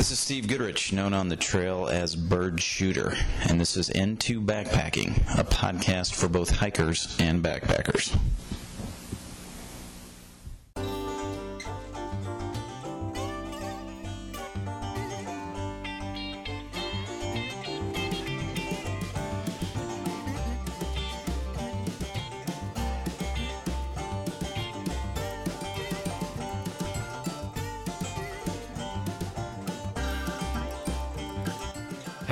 This is Steve Goodrich, known on the trail as Bird Shooter, and this is Into Backpacking, a podcast for both hikers and backpackers.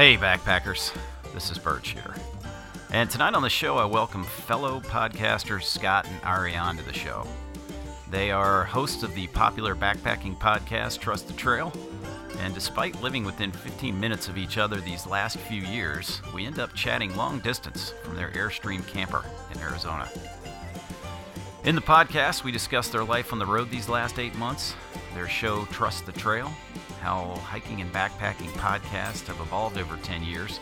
Hey, backpackers. This is Bird Shooter. And tonight on the show, I welcome fellow podcasters Scott and Ariane to the show. They are hosts of the popular backpacking podcast Trust the Trail. And despite living within 15 minutes of each other these last few years, we end up chatting long distance from their Airstream camper in Arizona. In the podcast, we discuss their life on the road these last eight months, their show Trust the Trail, how hiking and backpacking podcasts have evolved over 10 years,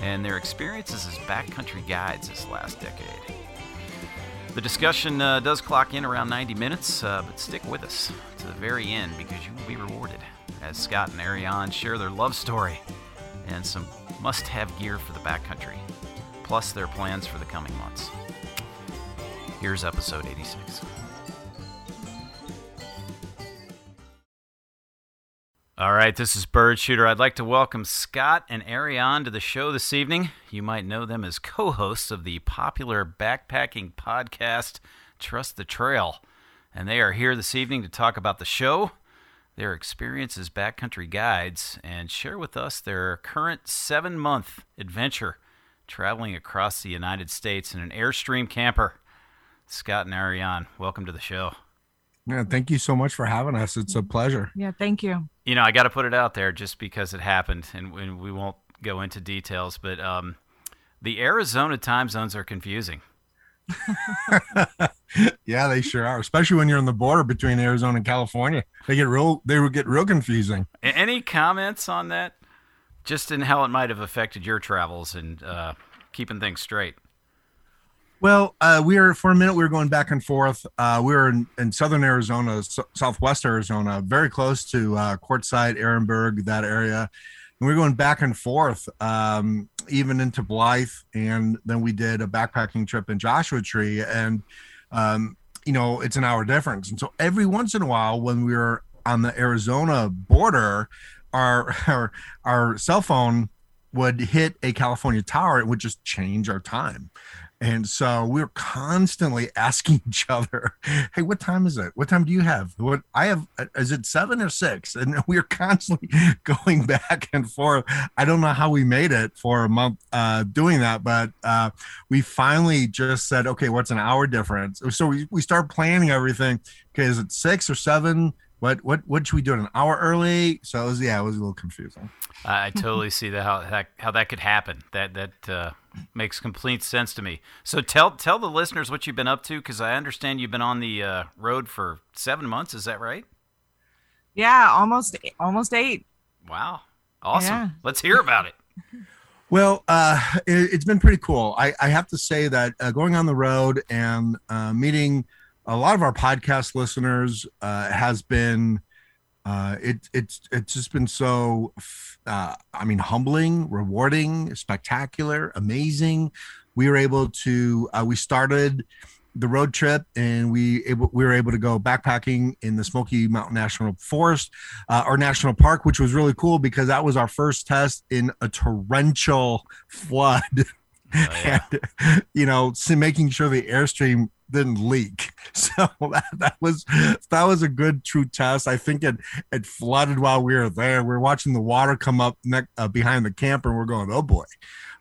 and their experiences as backcountry guides this last decade. The discussion uh, does clock in around 90 minutes, uh, but stick with us to the very end because you will be rewarded as Scott and Ariane share their love story and some must have gear for the backcountry, plus their plans for the coming months. Here's episode 86. All right, this is Bird Shooter. I'd like to welcome Scott and Ariane to the show this evening. You might know them as co hosts of the popular backpacking podcast, Trust the Trail. And they are here this evening to talk about the show, their experience as backcountry guides, and share with us their current seven month adventure traveling across the United States in an Airstream camper. Scott and Ariane, welcome to the show. Yeah, thank you so much for having us. It's a pleasure. Yeah, thank you. You know, I got to put it out there just because it happened, and, and we won't go into details, but um, the Arizona time zones are confusing. yeah, they sure are, especially when you're on the border between Arizona and California. They get real. They would get real confusing. Any comments on that? Just in how it might have affected your travels and uh, keeping things straight. Well, uh, we were for a minute. We were going back and forth. Uh, we were in, in southern Arizona, southwest Arizona, very close to uh, Quartzsite, Ehrenberg, that area. And we were going back and forth, um, even into Blythe, and then we did a backpacking trip in Joshua Tree, and um, you know it's an hour difference. And so every once in a while, when we were on the Arizona border, our our, our cell phone would hit a California tower. It would just change our time. And so we were constantly asking each other, "Hey, what time is it? What time do you have? What I have? Is it seven or six? And we were constantly going back and forth. I don't know how we made it for a month uh, doing that, but uh, we finally just said, "Okay, what's an hour difference?" So we we start planning everything. Okay, is it six or seven? What what what should we do an hour early? So it was yeah, it was a little confusing. I, I totally see that how that how that could happen. That that uh, makes complete sense to me. So tell tell the listeners what you've been up to because I understand you've been on the uh, road for seven months. Is that right? Yeah, almost almost eight. Wow, awesome. Yeah. Let's hear about it. Well, uh, it, has been pretty cool. I, I have to say that uh, going on the road and uh, meeting a lot of our podcast listeners uh, has been uh, it it's it's just been so uh, I mean humbling, rewarding, spectacular, amazing. We were able to uh, we started the road trip and we able we were able to go backpacking in the Smoky Mountain National Forest uh, or National Park, which was really cool because that was our first test in a torrential flood. Oh, yeah. and you know, so making sure the airstream didn't leak. So that, that was that was a good true test. I think it it flooded while we were there. We are watching the water come up uh, behind the camper, and we're going, oh boy.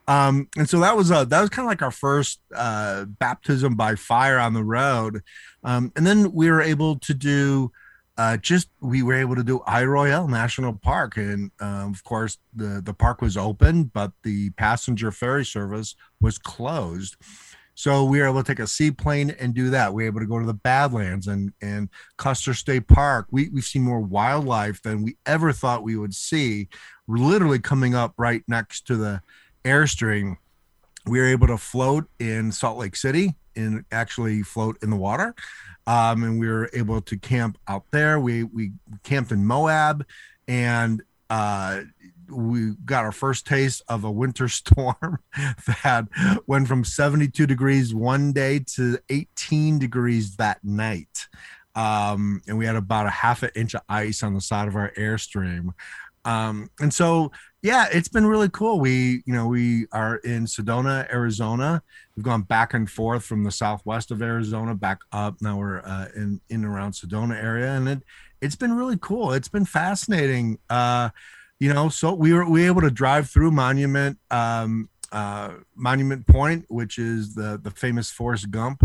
Um, and so that was uh, that was kind of like our first uh, baptism by fire on the road. Um, and then we were able to do uh, just we were able to do Royale National Park, and um, of course the the park was open, but the passenger ferry service was closed. So we were able to take a seaplane and do that. We were able to go to the Badlands and and Custer State Park. We we've seen more wildlife than we ever thought we would see. We're literally coming up right next to the airstream. We were able to float in Salt Lake City and actually float in the water. Um, and we were able to camp out there. We we camped in Moab, and uh, we got our first taste of a winter storm that went from 72 degrees one day to 18 degrees that night. Um, and we had about a half an inch of ice on the side of our airstream. Um, and so, yeah, it's been really cool. We, you know, we are in Sedona, Arizona. We've gone back and forth from the southwest of Arizona back up. Now we're uh, in in around Sedona area, and it it's been really cool. It's been fascinating. Uh, you know, so we were we were able to drive through Monument um, uh, Monument Point, which is the the famous Forrest Gump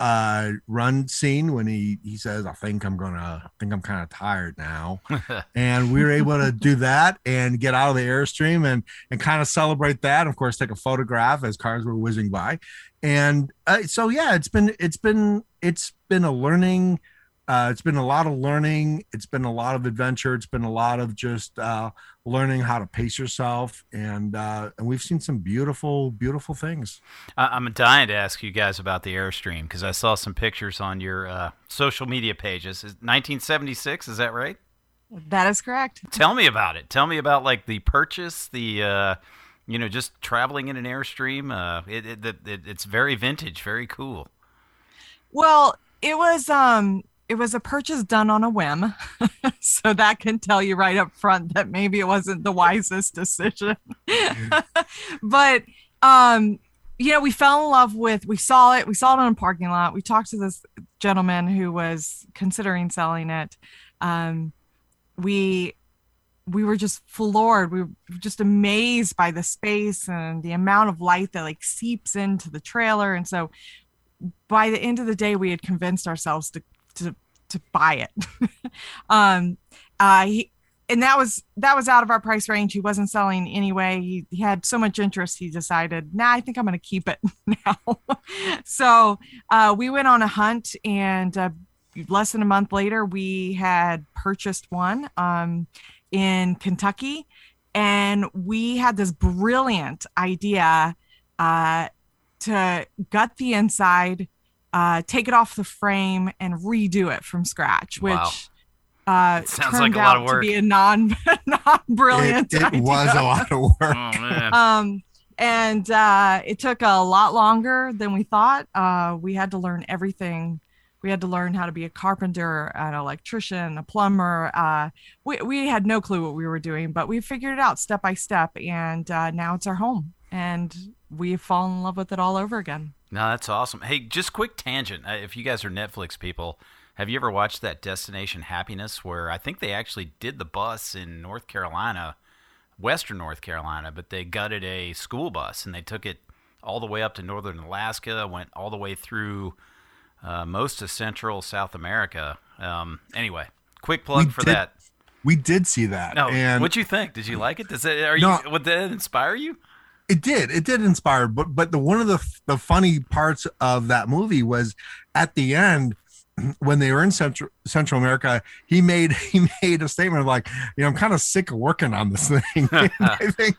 uh run scene when he he says i think i'm gonna i think i'm kind of tired now. And we were able to do that and get out of the airstream and and kind of celebrate that. Of course take a photograph as cars were whizzing by. And uh, so yeah it's been it's been it's been a learning uh, it's been a lot of learning. It's been a lot of adventure. It's been a lot of just uh, learning how to pace yourself, and uh, and we've seen some beautiful, beautiful things. I'm dying to ask you guys about the Airstream because I saw some pictures on your uh, social media pages. Is 1976? Is that right? That is correct. Tell me about it. Tell me about like the purchase, the uh, you know, just traveling in an Airstream. Uh, it, it, it, it's very vintage, very cool. Well, it was um it was a purchase done on a whim. so that can tell you right up front that maybe it wasn't the wisest decision. but um you know, we fell in love with we saw it, we saw it in a parking lot. We talked to this gentleman who was considering selling it. Um we we were just floored. We were just amazed by the space and the amount of light that like seeps into the trailer. And so by the end of the day, we had convinced ourselves to to to buy it. um, uh, he, and that was that was out of our price range. He wasn't selling anyway. He, he had so much interest, he decided, nah, I think I'm going to keep it now. so uh, we went on a hunt, and uh, less than a month later, we had purchased one um, in Kentucky, and we had this brilliant idea uh, to gut the inside uh, take it off the frame and redo it from scratch, which Wow. uh, Sounds turned like a lot out of work. to be a non non brilliant. It, it was a lot of work. Oh. Um, and uh, it took a lot longer than we thought. Uh, we had to learn everything. We had to learn how to be a carpenter, an electrician, a plumber. Uh, we, we had no clue what we were doing, but we figured it out step by step. And uh, now it's our home. And we've fallen in love with it all over again. No, that's awesome. Hey, just quick tangent. Uh, If you guys are Netflix people, have you ever watched that Destination Happiness where I think they actually did the bus in North Carolina, Western North Carolina, but they gutted a school bus and they took it all the way up to northern Alaska, went all the way through uh, most of Central South America. Um, anyway, quick plug We for did- that. We did see that, No, and what'd you think? Did you like it? Does it? Are No. you? Would that inspire you? It did. It did inspire. But but the one of the the funny parts of that movie was at the end when they were in Central Central America. He made he made a statement of like, you know, I'm kind of sick of working on this thing. I think,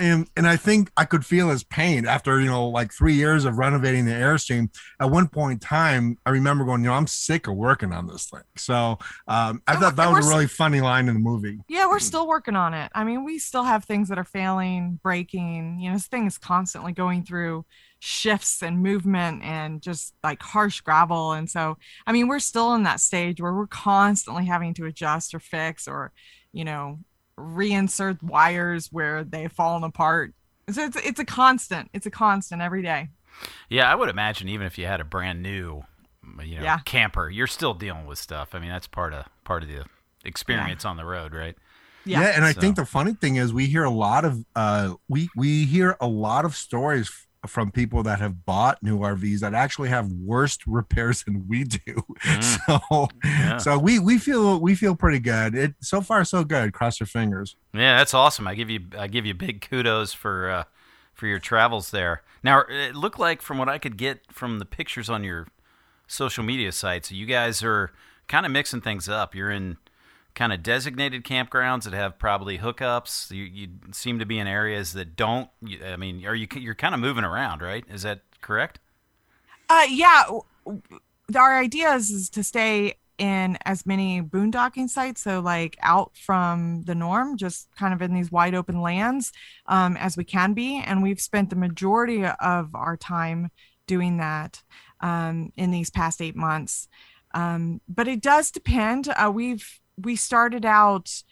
and and I think I could feel his pain after you know like three years of renovating the airstream. At one point in time, I remember going, you know, I'm sick of working on this thing. So um, I And thought that was a really funny line in the movie. Yeah, we're still working on it. I mean, we still have things that are failing, breaking. You know, this thing is constantly going through shifts and movement and just like harsh gravel. And so, I mean, we're still in that stage where we're constantly having to adjust or fix or, you know, reinsert wires where they've fallen apart. So it's it's a constant. It's a constant every day. Yeah, I would imagine even if you had a brand new, you know, Yeah. camper, you're still dealing with stuff. I mean, that's part of part of the experience on the road, right? Yeah, Yeah. and I think the funny thing is we hear a lot of uh we we hear a lot of stories f- from people that have bought new RVs that actually have worse repairs than we do. Mm. So Yeah. so we we feel we feel pretty good. It so far so good. Cross your fingers. Yeah, that's awesome. I give you I give you big kudos for uh, for your travels there. Now, it looked like from what I could get from the pictures on your social media sites, you guys are kind of mixing things up. You're in kind of designated campgrounds that have probably hookups. You, you seem to be in areas that don't. I mean, are you you're kind of moving around, right? Is that correct? Uh, yeah. Our idea is, is to stay in as many boondocking sites, so like out from the norm, just kind of in these wide open lands um, as we can be. And we've spent the majority of our time doing that um, in these past eight months. Um, but it does depend. Uh, we've we started out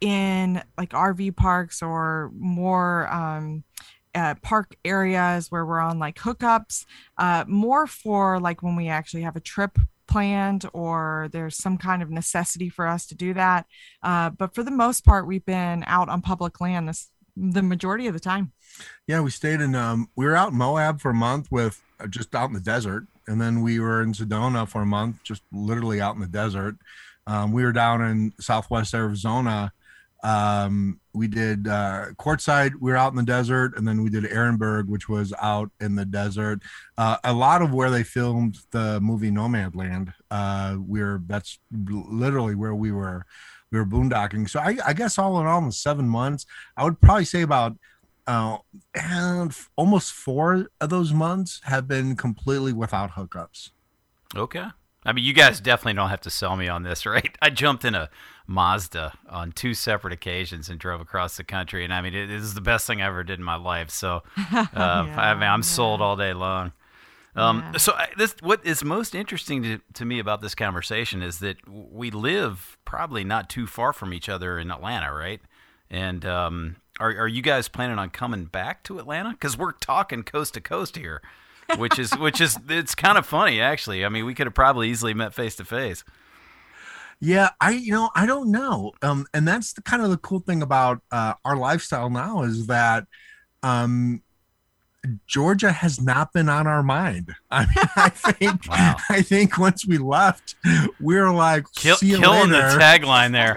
in like RV parks or more um, uh, park areas where we're on like hookups, uh, more for like when we actually have a trip planned or there's some kind of necessity for us to do that. Uh, but for the most part, we've been out on public land this the majority of the time. Yeah, we stayed in um we were out in Moab for a month with uh, just out in the desert, and then we were in Sedona for a month, just literally out in the desert. Um, we were down in Southwest Arizona um, we did uh, Quartzsite, we were out in the desert, and then we did Ehrenberg, which was out in the desert. Uh, a lot of where they filmed the movie Nomadland, uh, we're that's literally where we were we were boondocking. So I, I guess all in all, in seven months, I would probably say about uh, and almost four of those months have been completely without hookups. Okay. I mean, you guys definitely don't have to sell me on this, right? I jumped in a Mazda on two separate occasions and drove across the country, and I mean, it, is the best thing I ever did in my life. So, uh, yeah, I mean, I'm yeah. sold all day long. Um, yeah. So, I, this what is most interesting to, to me about this conversation is that we live probably not too far from each other in Atlanta, right? And um, are are you guys planning on coming back to Atlanta? Because we're talking coast to coast here which is which is it's kind of funny actually. I mean, we could have probably easily met face to face. Yeah, I you know I don't know, um, and that's the kind of the cool thing about uh, our lifestyle now is that um, Georgia has not been on our mind. I mean, I think wow. I think once we left, we are like Kill, killing later. the tagline there.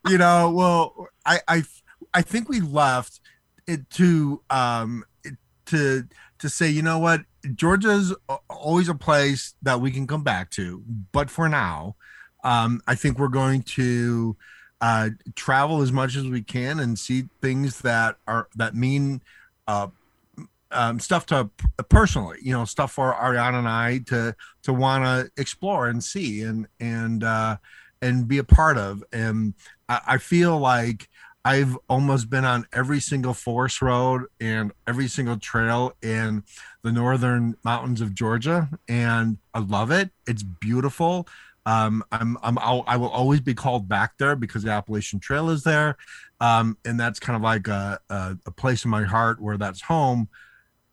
you know, well, I I I think we left it to um to to say, you know what, Georgia's always a place that we can come back to. But for now, um, I think we're going to uh, travel as much as we can and see things that are that mean uh, um, stuff to personally, you know, stuff for Ariana and I to to want to explore and see and and uh, and be a part of. And I, I feel like I've almost been on every single forest road and every single trail in the northern mountains of Georgia, and I love it. It's beautiful. Um, I'm, I'm, I'll, I will always be called back there because the Appalachian Trail is there, um, and that's kind of like a, a, a place in my heart where that's home.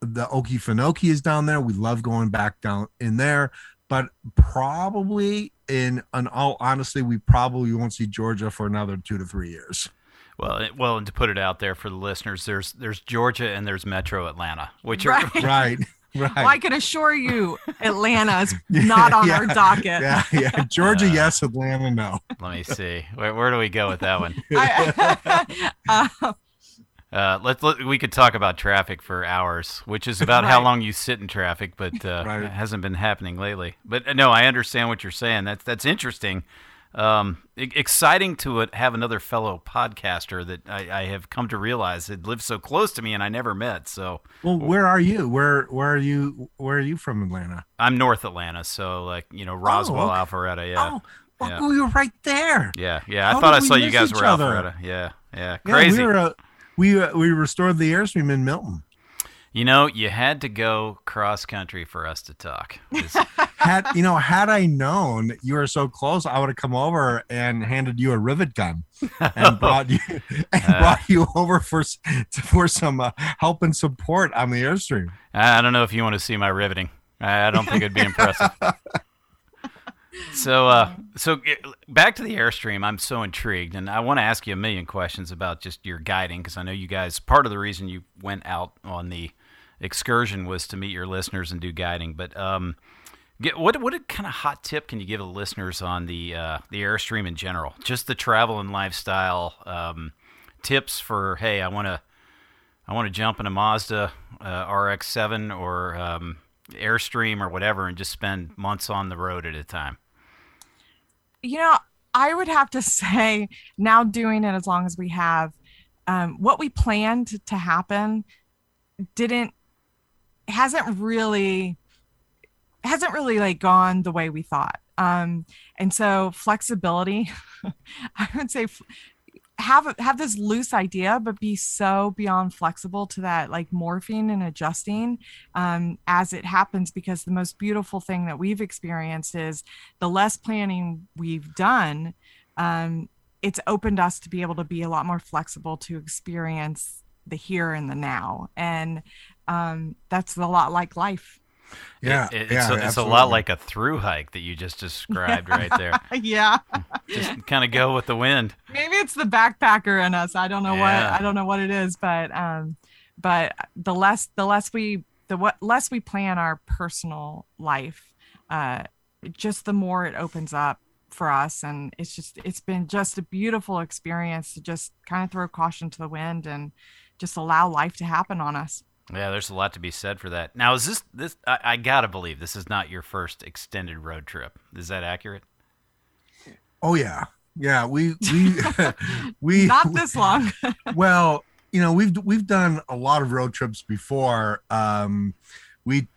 The Okefenokee is down there. We love going back down in there, but probably in, in all honesty, we probably won't see Georgia for another two to three years. Well, well, and to put it out there for the listeners, there's there's Georgia and there's Metro Atlanta, which right. are right. Right. Well, I can assure you, Atlanta is not on yeah, our docket. Yeah, yeah. Georgia, uh, yes. Atlanta, no. Let me see. Where, where do we go with that one? Uh, uh, let, let, we could talk about traffic for hours, which is about right. how long you sit in traffic, but uh, right. it hasn't been happening lately. But uh, no, I understand what you're saying. That's that's interesting um, exciting to have another fellow podcaster that I, I, have come to realize had lived so close to me and I never met. So, well, where are you? Where where are you? Where are you from, Atlanta? I'm North Atlanta, so like you know Roswell, oh, okay. Alpharetta. Yeah. Oh, well, yeah. you're right there. Yeah, yeah. I thought I saw you guys were Alpharetta. Yeah, yeah. Crazy. Yeah, we, were, uh, we uh, we restored the airstream in Milton. You know, you had to go cross country for us to talk. had you know, had I known you were so close, I would have come over and handed you a rivet gun and brought you and uh, brought you over for for some uh, help and support on the airstream. I don't know if you want to see my riveting. I don't think it'd be impressive. so uh, so back to the airstream i'm so intrigued and i want to ask you a million questions about just your guiding because i know you guys part of the reason you went out on the excursion was to meet your listeners and do guiding. But um, get, what what kind of hot tip can you give the listeners on the uh, the airstream in general? Just the travel and lifestyle um, tips for hey, I want to I want to jump in a Mazda uh, RX-7 or um, Airstream or whatever, and just spend months on the road at a time. You know, I would have to say now doing it as long as we have, um, what we planned to happen didn't hasn't really hasn't really like gone the way we thought. Um, and so flexibility, I would say have have this loose idea but be so beyond flexible to that like morphing and adjusting um, as it happens because the most beautiful thing that we've experienced is the less planning we've done um, it's opened us to be able to be a lot more flexible to experience the here and the now. And um, that's a lot like life yeah, it, it, yeah, it's, a, it's a lot like a through hike that you just described right there. yeah, just kind of go with the wind. Maybe it's the backpacker in us. I don't know yeah. what I don't know what it is, but um, but the less the less we the what less we plan our personal life, uh, just the more it opens up for us, and it's just it's been just a beautiful experience to just kind of throw caution to the wind and just allow life to happen on us. Yeah, there's a lot to be said for that. Now, is this this? I, I gotta believe this is not your first extended road trip. Is that accurate? Oh yeah, yeah. We we we not this long. well, you know, we've we've done a lot of road trips before. Um, we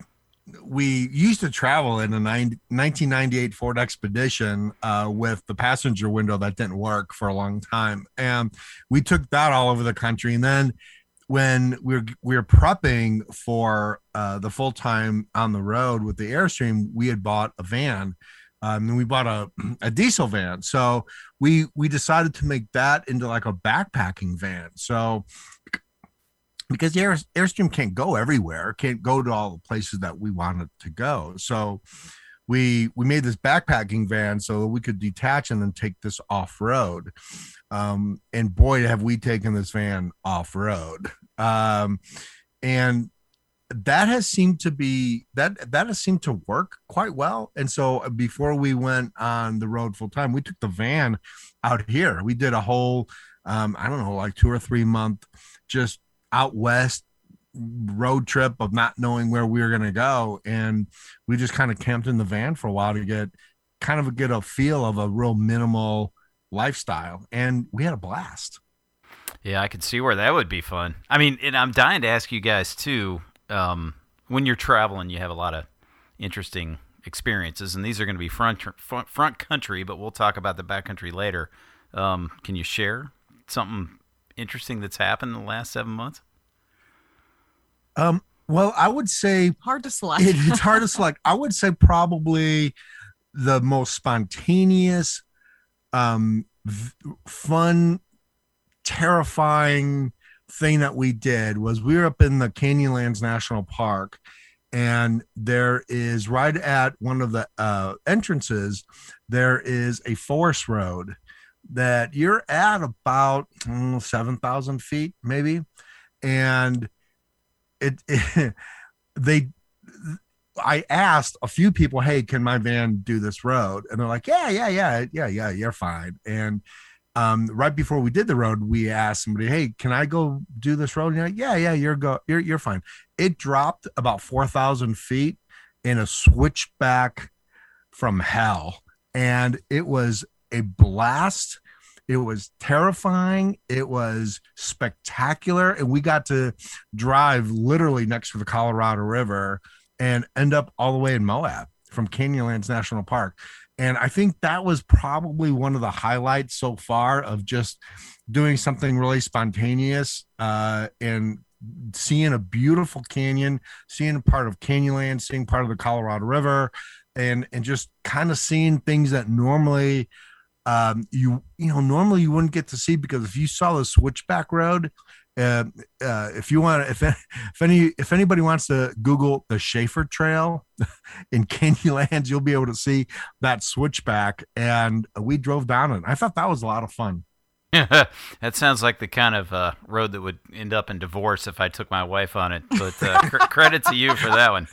we used to travel in a 90, 1998 Ford Expedition uh, with the passenger window that didn't work for a long time, and we took that all over the country. And then when we are we are prepping for uh, the full time on the road with the Airstream, we had bought a van. Um, and we bought a, a diesel van. So we we decided to make that into like a backpacking van. So because the Air, Airstream can't go everywhere, can't go to all the places that we wanted to go. So we we made this backpacking van so we could detach and then take this off road. Um, and boy, have we taken this van off road. Um, and that has seemed to be that that has seemed to work quite well. And so uh, before we went on the road full time, we took the van out here. We did a whole um, I don't know, like two or three month just out west road trip of not knowing where we were going to go and we just kind of camped in the van for a while to get kind of get a feel of a real minimal lifestyle, and we had a blast. Yeah, I could see where that would be fun. I mean, and I'm dying to ask you guys too. Um, when you're traveling, you have a lot of interesting experiences, and these are going to be front front, front country, but we'll talk about the backcountry later. Um, can you share something interesting that's happened in the last seven months? Um, well, I would say hard to select. it, it's hard to select. I would say probably the most spontaneous um, v- fun, terrifying thing that we did was we were up in the Canyonlands National Park, and there is right at one of the uh, entrances, there is a forest road that you're at about mm, 7,000 feet, maybe. And it, it they I asked a few people, "Hey, can my van do this road?" And they're like, "Yeah, yeah, yeah, yeah, yeah, you're fine." And um, right before we did the road, we asked somebody, "Hey, can I go do this road?" And you're like, "Yeah, yeah, you're go, you're you're fine." It dropped about four thousand feet in a switchback from hell, and it was a blast. It was terrifying. It was spectacular, and we got to drive literally next to the Colorado River and end up all the way in Moab from Canyonlands National Park. And I think that was probably one of the highlights so far of just doing something really spontaneous uh, and seeing a beautiful canyon, seeing part of Canyonland, seeing part of the Colorado River, and and just kind of seeing things that normally um, you you know normally you wouldn't get to see because if you saw the switchback road uh, uh, if you want, if if any if anybody wants to Google the Shafer Trail in Canyonlands, you'll be able to see that switchback. And we drove down it. I thought that was a lot of fun. that sounds like the kind of uh, road that would end up in divorce if I took my wife on it. But uh, cr- credit to you for that one.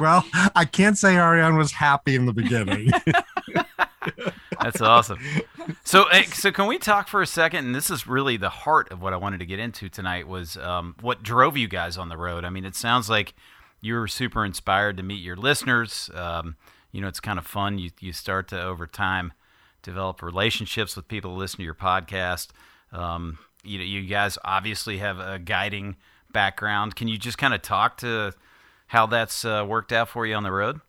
Well, I can't say Ariane was happy in the beginning. That's awesome. So, so can we talk for a second? And this is really the heart of what I wanted to get into tonight was um, what drove you guys on the road. I mean, it sounds like you were super inspired to meet your listeners. Um, you know, it's kind of fun. You you start to over time develop relationships with people who listen to your podcast. Um, you know, you guys obviously have a guiding background. Can you just kind of talk to how that's uh, worked out for you on the road?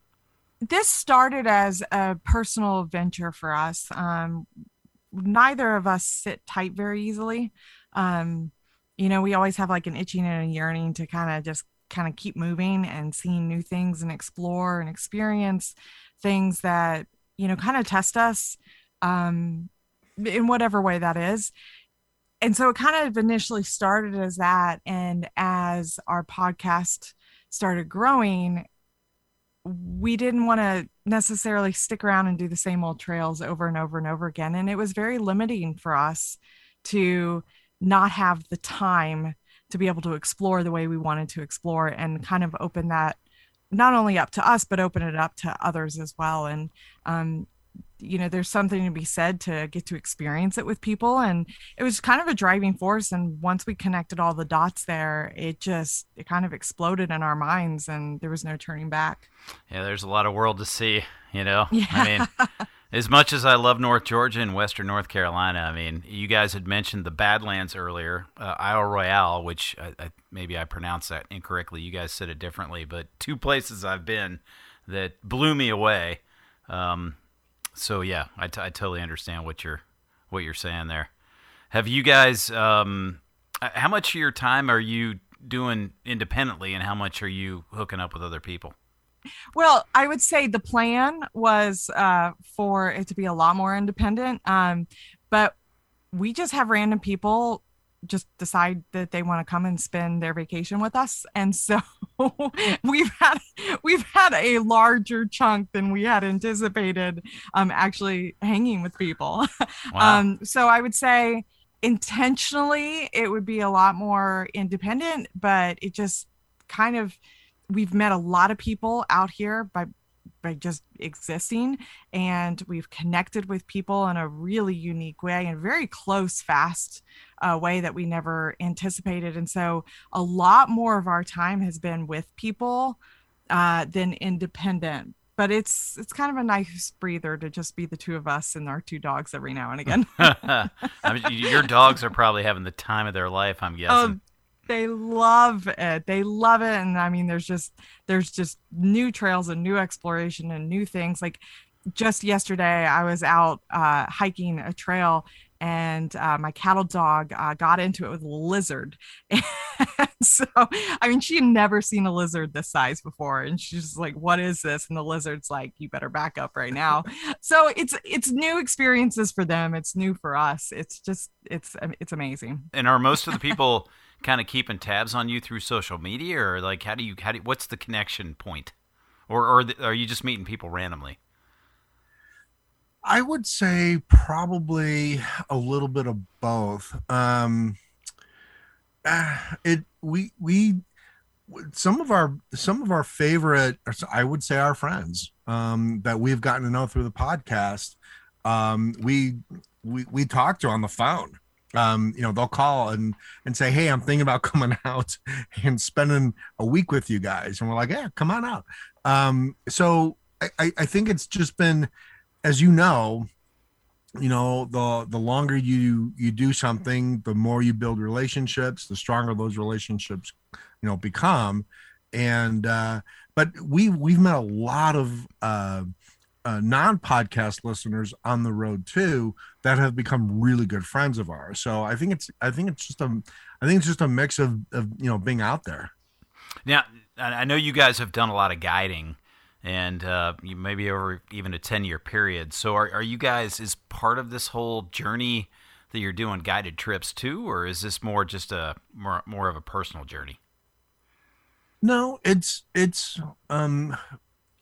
This started as a personal venture for us. Um, neither of us sit tight very easily. Um, you know, we always have like an itching and a yearning to kind of just kind of keep moving and seeing new things and explore and experience things that, you know, kind of test us um, in whatever way that is. And so it kind of initially started as that. And as our podcast started growing, we didn't want to necessarily stick around and do the same old trails over and over and over again. And it was very limiting for us to not have the time to be able to explore the way we wanted to explore and kind of open that not only up to us, but open it up to others as well. And um, you know there's something to be said to get to experience it with people and it was kind of a driving force and once we connected all the dots there it just it kind of exploded in our minds and there was no turning back. Yeah there's a lot of world to see you know? Yeah. i mean as much as i love north georgia and western north carolina i mean you guys had mentioned the badlands earlier uh, isle royale which I, I, maybe i pronounced that incorrectly. You guys said it differently but two places i've been that blew me away um, so yeah, I, t- I totally understand what you're what you're saying there. Have you guys? Um, how much of your time are you doing independently, and how much are you hooking up with other people? Well, I would say the plan was uh, for it to be a lot more independent, um, but we just have random people just decide that they want to come and spend their vacation with us and so we've had we've had a larger chunk than we had anticipated um actually hanging with people wow. um so i would say intentionally it would be a lot more independent but it just kind of we've met a lot of people out here by by just existing and we've connected with people in a really unique way and very close fast uh, way that we never anticipated and so a lot more of our time has been with people uh, than independent but it's it's kind of a nice breather to just be the two of us and our two dogs every now and again. I mean, your dogs are probably having the time of their life. I'm guessing. Oh, they love it they love it and i mean there's just there's just new trails and new exploration and new things like just yesterday i was out uh, hiking a trail and uh, my cattle dog uh, got into it with a lizard. And so, I mean, she had never seen a lizard this size before, and she's like, "What is this?" And the lizard's like, "You better back up right now." so it's it's new experiences for them. It's new for us. It's just it's it's amazing. And are most of the people kind of keeping tabs on you through social media, or like how do you how do what's the connection point, or or the, are you just meeting people randomly? I would say probably a little bit of both. Um, uh, it we we some of our some of our favorite I would say our friends um, that we've gotten to know through the podcast. Um, we we we talk to on the phone um, you know, they'll call and and say, "Hey, I'm thinking about coming out and spending a week with you guys," and we're like, "Yeah, come on out." Um, so I, I think it's just been, as you know, you know, the the longer you you do something, the more you build relationships, the stronger those relationships, you know, become. And uh, but we we've met a lot of uh, uh, non-podcast listeners on the road too that have become really good friends of ours. So I think it's I think it's just a I think it's just a mix of, of you know being out there. Now I know you guys have done a lot of guiding and uh, maybe over even a 10 year period. So are, are you guys is part of this whole journey that you're doing guided trips too, or is this more just a more more of a personal journey? No, it's it's um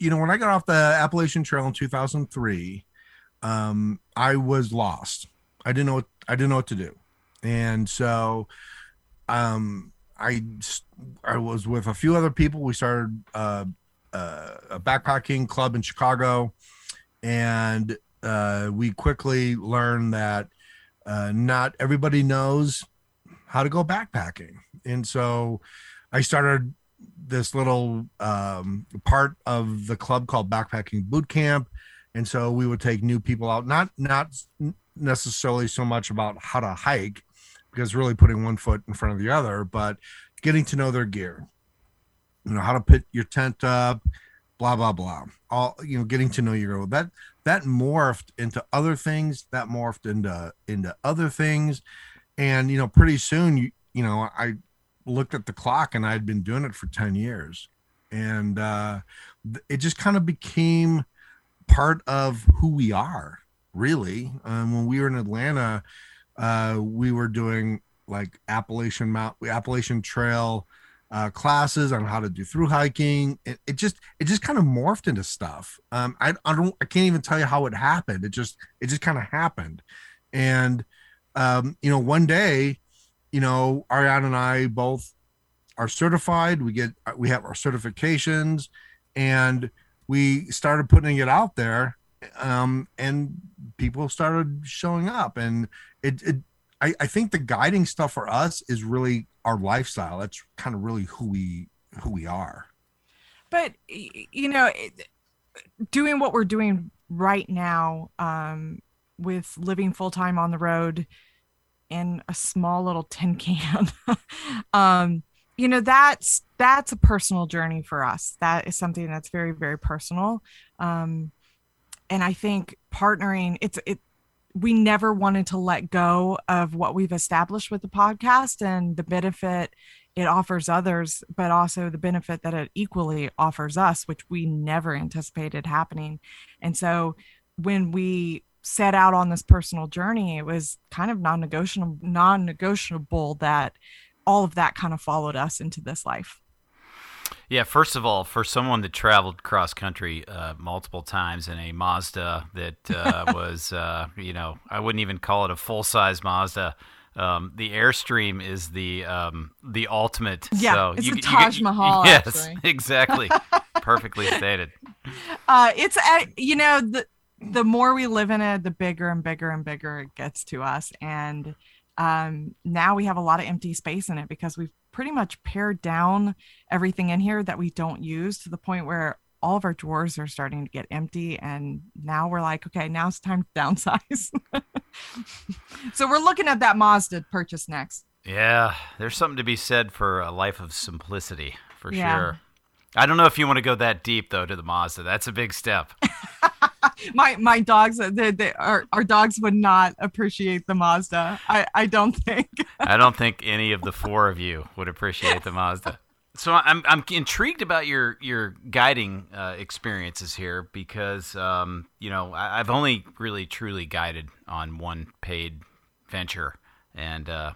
you know, when I got off the Appalachian Trail in 2003, um, I was lost. I didn't know what I didn't know what to do, and so um, I I was with a few other people. We started uh, uh, a backpacking club in Chicago, and uh, we quickly learned that uh, not everybody knows how to go backpacking, and so I started this little um, part of the club called Backpacking Boot Camp, and so we would take new people out. Not not necessarily so much about how to hike, because really putting one foot in front of the other, but getting to know their gear. You know how to put your tent up, blah blah blah. All you know, getting to know your girl. That that morphed into other things. That morphed into into other things, and you know, pretty soon you you know I looked at the clock and I'd been doing it for ten years, and uh, it just kind of became part of who we are. Really, um, when we were in Atlanta, uh, we were doing like Appalachian Mount Appalachian Trail uh, classes on how to do through hiking. It, it just it just kind of morphed into stuff. Um, I, I don't I can't even tell you how it happened. It just it just kind of happened, and um, you know one day, you know Ariane and I both are certified. We get we have our certifications, and we started putting it out there, um, and people started showing up, and it, it I, I think the guiding stuff for us is really our lifestyle. That's kind of really who we who we are. But you know, doing what we're doing right now um, with living full time on the road in a small little tin can, um, you know, that's that's a personal journey for us. That is something that's very very personal. Um, and I think partnering it's it we never wanted to let go of what we've established with the podcast and the benefit it offers others, but also the benefit that it equally offers us, which we never anticipated happening. And so when we set out on this personal journey, it was kind of non-negotiable, non-negotiable that all of that kind of followed us into this life. Yeah, first of all, for someone that traveled cross country uh, multiple times in a Mazda that uh, was, uh, you know, I wouldn't even call it a full size Mazda. Um, the Airstream is the um, the ultimate. Yeah, so it's you, a Taj you, Mahal. Yes, actually. exactly. Perfectly stated. Uh, it's you know the the more we live in it, the bigger and bigger and bigger it gets to us, and um, now we have a lot of empty space in it because we've pretty much pared down everything in here that we don't use to the point where all of our drawers are starting to get empty. And now we're like okay now it's time to downsize. So we're looking at that mazda purchase next. Yeah there's something to be said for a life of simplicity for yeah. sure. I don't know if you want to go that deep though to the mazda. That's a big step my my dogs they, they, our, our dogs would not appreciate the mazda. I i don't think. I don't think any of the four of you would appreciate the mazda. So i'm i'm intrigued about your your guiding uh, experiences here because um, you know I, have only really truly guided on one paid venture. And uh,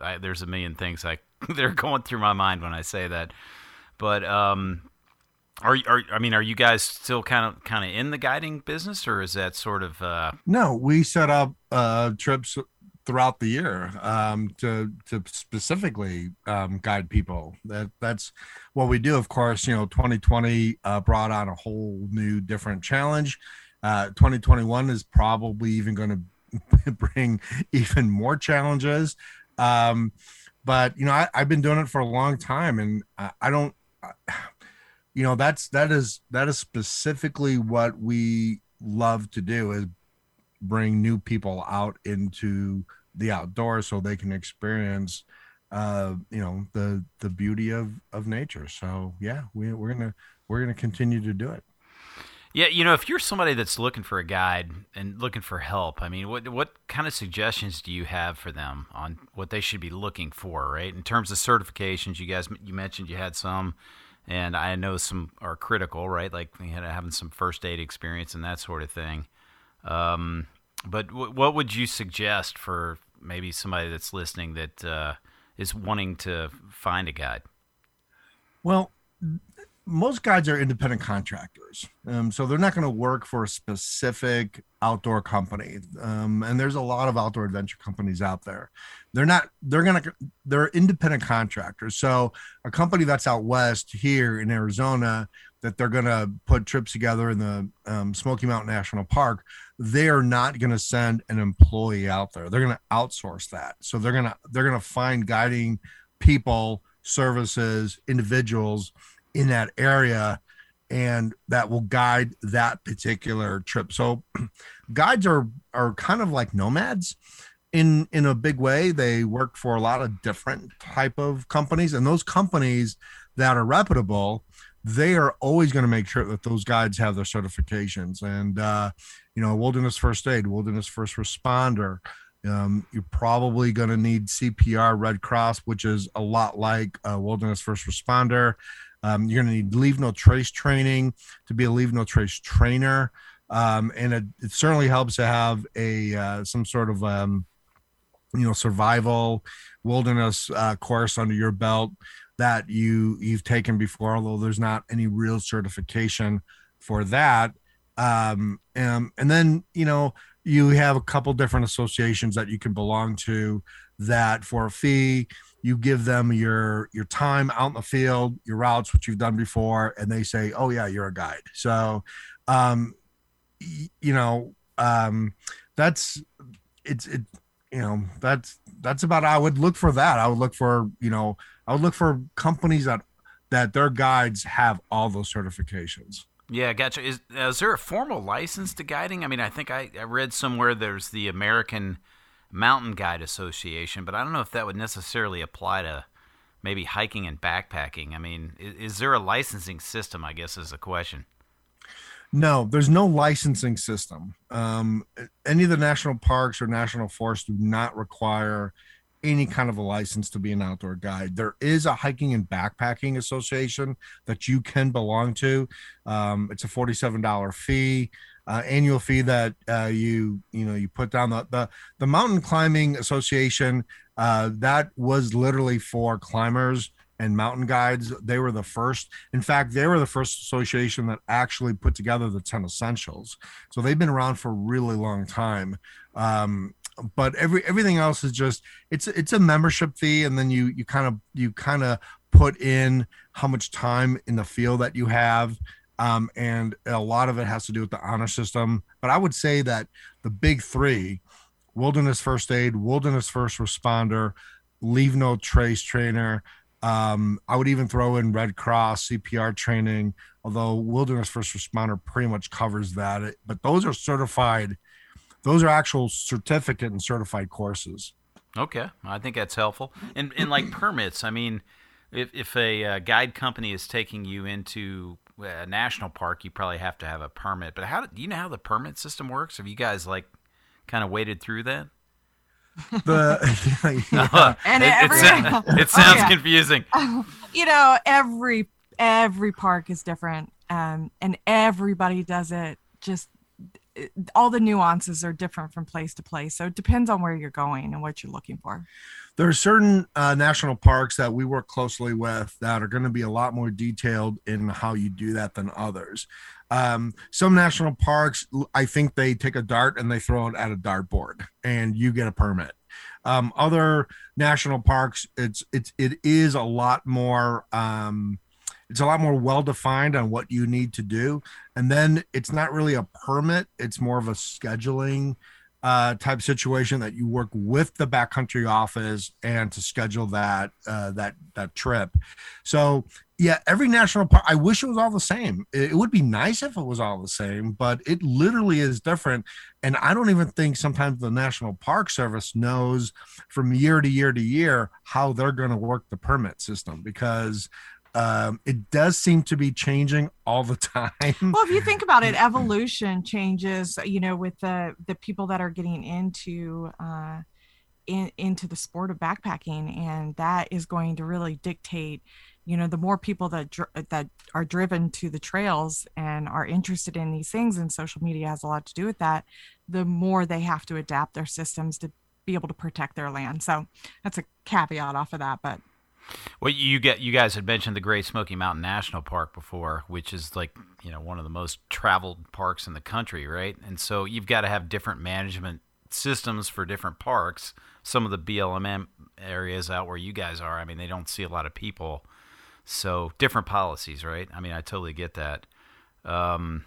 I, there's a million things like they're going through my mind when i say that. But um, are, are I mean, are you guys still kind of kind of in the guiding business, or is that sort of? Uh... No, we set up uh, trips throughout the year um, to to specifically um, guide people. That that's what we do. Of course, you know, 2020 uh, brought on a whole new different challenge. Uh, 2021 is probably even going to bring even more challenges. Um, but you know, I, have been doing it for a long time, and I, I don't you know that's that is that is specifically what we love to do is bring new people out into the outdoors so they can experience uh you know the the beauty of of nature. So yeah we, we're gonna we're gonna continue to do it. Yeah, you know, if you're somebody that's looking for a guide and looking for help, I mean, what what kind of suggestions do you have for them on what they should be looking for, right? In terms of certifications, you guys you mentioned you had some and I know some are critical, right? Like having some first aid experience and that sort of thing. Um, but w- what would you suggest for maybe somebody that's listening that uh, is wanting to find a guide? Well, most guides are independent contractors, um, so they're not going to work for a specific outdoor company. Um, and there's a lot of outdoor adventure companies out there. They're not. They're gonna. They're independent contractors. So a company that's out west here in Arizona that they're gonna put trips together in the um, Smoky Mountain National Park. They are not gonna send an employee out there. They're gonna outsource that. So they're gonna they're gonna find guiding people, services, individuals in that area and that will guide that particular trip so guides are are kind of like nomads in in a big way they work for a lot of different type of companies and those companies that are reputable they are always going to make sure that those guides have their certifications. And uh, you know, wilderness first aid, wilderness first responder. Um, you're probably going to need CPR, Red Cross, which is a lot like wilderness first responder. Um, you're going to need leave no trace training to be a leave no trace trainer, um, and it, it, certainly helps to have a uh, some sort of um, you know survival wilderness uh, course under your belt that you you've taken before although there's not any real certification for that. Um, and, and then you know you have a couple different associations that you can belong to that for a fee you give them your your time out in the field your routes what you've done before and they say oh yeah you're a guide. So um you know um that's it's it you know that's that's about i would look for that. I would look for you know i would look for companies that that their guides have all those certifications. Yeah gotcha. Is, is there a formal license to guiding? I mean i think I, I read somewhere there's the american mountain guide association but i don't know if that would necessarily apply to maybe hiking and backpacking i mean is, is there a licensing system i guess is the question no, there's no licensing system. Um, any of the national parks or national forests do not require any kind of a license to be an outdoor guide. There is a hiking and backpacking association that you can belong to. Um, it's a forty-seven dollar fee, uh, annual fee that uh, you you know you put down the the, the mountain climbing association. Uh, that was literally for climbers and mountain guides. They were the first. In fact, they were the first association that actually put together the 10 essentials. So they've been around for a really long time. Um, but every everything else is just it's it's a membership fee and then you you kind of you kind of put in how much time in the field that you have um, and a lot of it has to do with the honor system but i would say that the big three wilderness first aid wilderness first responder leave no trace trainer um, I would even throw in Red Cross CPR training, although Wilderness First Responder pretty much covers that. But those are certified; those are actual certificate and certified courses. Okay, I think that's helpful. And and like permits, I mean, if if a uh, guide company is taking you into a national park, you probably have to have a permit. But how do you know how the permit system works? Have you guys like kind of waded through that? the yeah. and it, every, it, it sounds oh, yeah. confusing. You know, every every park is different, um, and everybody does it. Just all the nuances are different from place to place, so it depends on where you're going and what you're looking for. There are certain uh, national parks that we work closely with that are going to be a lot more detailed in how you do that than others. Um, some national parks, I think they take a dart and they throw it at a dartboard, and you get a permit. Um, other national parks, it's it's it is a lot more. Um, it's a lot more well defined on what you need to do, and then it's not really a permit; it's more of a scheduling uh, type situation that you work with the backcountry office and to schedule that uh, that that trip. So yeah, every national park. I wish it was all the same. It, it would be nice if it was all the same, but it literally is different. And I don't even think sometimes the National Park Service knows from year to year to year how they're going to work the permit system because um, it does seem to be changing all the time. Well, if you think about it, evolution changes. You know, with the the people that are getting into uh, in, into the sport of backpacking, and that is going to really dictate. You know, the more people that dr- that are driven to the trails and are interested in these things, and social media has a lot to do with that. The more they have to adapt their systems to be able to protect their land. So that's a caveat off of that, but well, you get you guys had mentioned the Great Smoky Mountain National Park before, which is like you know one of the most traveled parks in the country, right? And so you've got to have different management systems for different parks. Some of the BLM areas out where you guys are, I mean, they don't see a lot of people, so different policies, right? I mean, I totally get that. Um,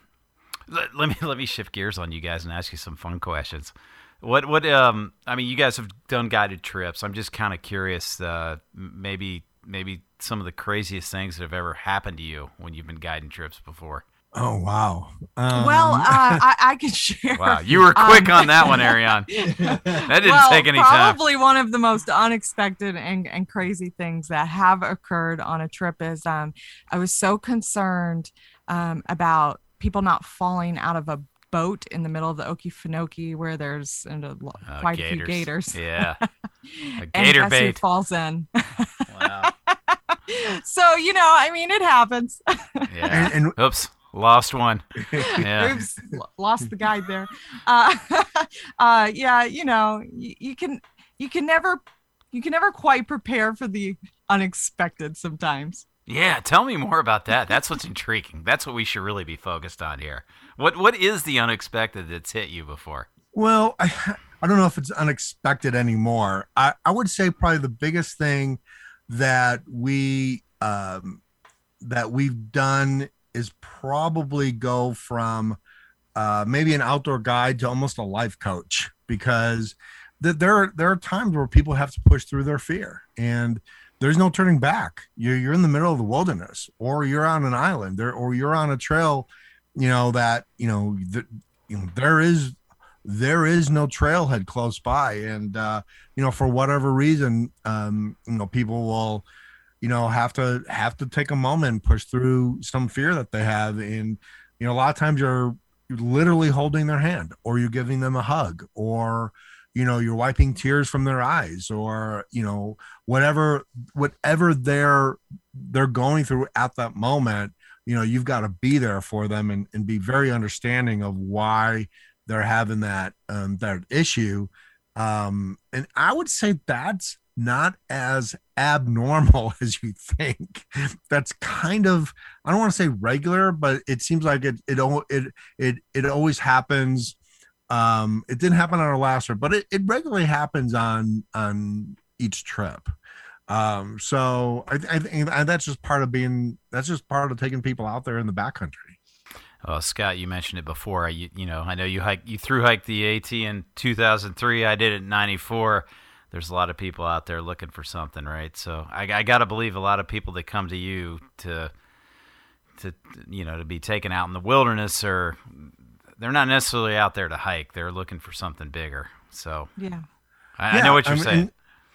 let, let me let me shift gears on you guys and ask you some fun questions. What what um I mean you guys have done guided trips. I'm just kind of curious uh maybe maybe some of the craziest things that have ever happened to you when you've been guiding trips before. Oh wow. well, Um, uh, I, I can share. Wow, you were quick Um, on that one, Ariane. That didn't well, take any time. probably one of the most unexpected and, and crazy things that have occurred on a trip is um, I was so concerned um, about people not falling out of a boat in the middle of the Okefenokee where there's and a lo- Uh, quite a few gators. Yeah. A gator guess who bait. falls in. Wow. so you know, I mean, it happens. Yeah. and, and Oops. Lost one. Yeah. Oops, lost the guide there. Uh, uh, yeah, you know, you, you can you can never you can never quite prepare for the unexpected sometimes. Yeah, tell me more about that. That's what's intriguing. That's what we should really be focused on here. What what is the unexpected that's hit you before? Well, I, I don't know if it's unexpected anymore. I, I would say probably the biggest thing that we um, that we've done is probably go from uh, maybe an outdoor guide to almost a life coach because th- there are there are times where people have to push through their fear and there's no turning back. You're you're in the middle of the wilderness or you're on an island there or you're on a trail, you know that you know the, you know there is there is no trailhead close by. And uh you know for whatever reason um you know people will you know have to have to take a moment and push through some fear that they have. And you know a lot of times you're you're literally holding their hand or you're giving them a hug or you know you're wiping tears from their eyes or you know whatever whatever they're they're going through at that moment you know you've got to be there for them and, and be very understanding of why they're having that um that issue. Um and i would say that's not as abnormal as you think. That's kind of i don't want to say regular but it seems like it it it it, it always happens. Um it didn't happen on our last trip but it, it regularly happens on on each trip um so i, I think that's just part of being that's just part of taking people out there in the backcountry Oh, Scott, you mentioned it before. You, you know, I know you hike, you through hiked the AT in 2003. I did it in '94. There's a lot of people out there looking for something, right? So I, I got to believe a lot of people that come to you to, to, you know, to be taken out in the wilderness, or they're not necessarily out there to hike. They're looking for something bigger. So Yeah. I, I know what you're mean, saying.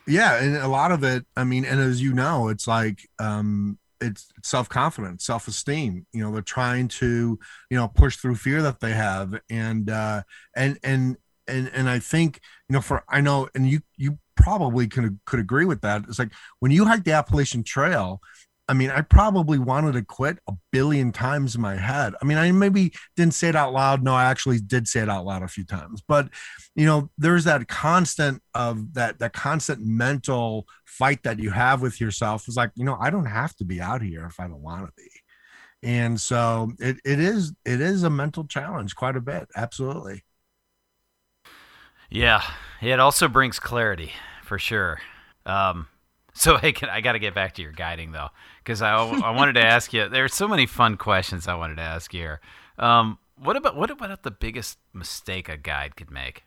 Yeah, and a lot of it, I mean, and as you know, it's like um it's self-confidence, self-esteem. You know, they're trying to, you know, push through fear that they have. And uh and and and and I think, you know, for I know and you you probably could could agree with that. It's like when you hike the Appalachian Trail, I mean, I probably wanted to quit a billion times in my head. I mean, I maybe didn't say it out loud. No, I actually did say it out loud a few times. But you know, there's that constant of that that constant mental fight that you have with yourself. Is like, you know, I don't have to be out here if I don't want to be. And so it, it is it is a mental challenge quite a bit. Absolutely. Yeah, it also brings clarity for sure. Um, so hey, can, I got to get back to your guiding though, because I, I wanted to ask you. There are so many fun questions I wanted to ask you here. Um, what about what about the biggest mistake a guide could make?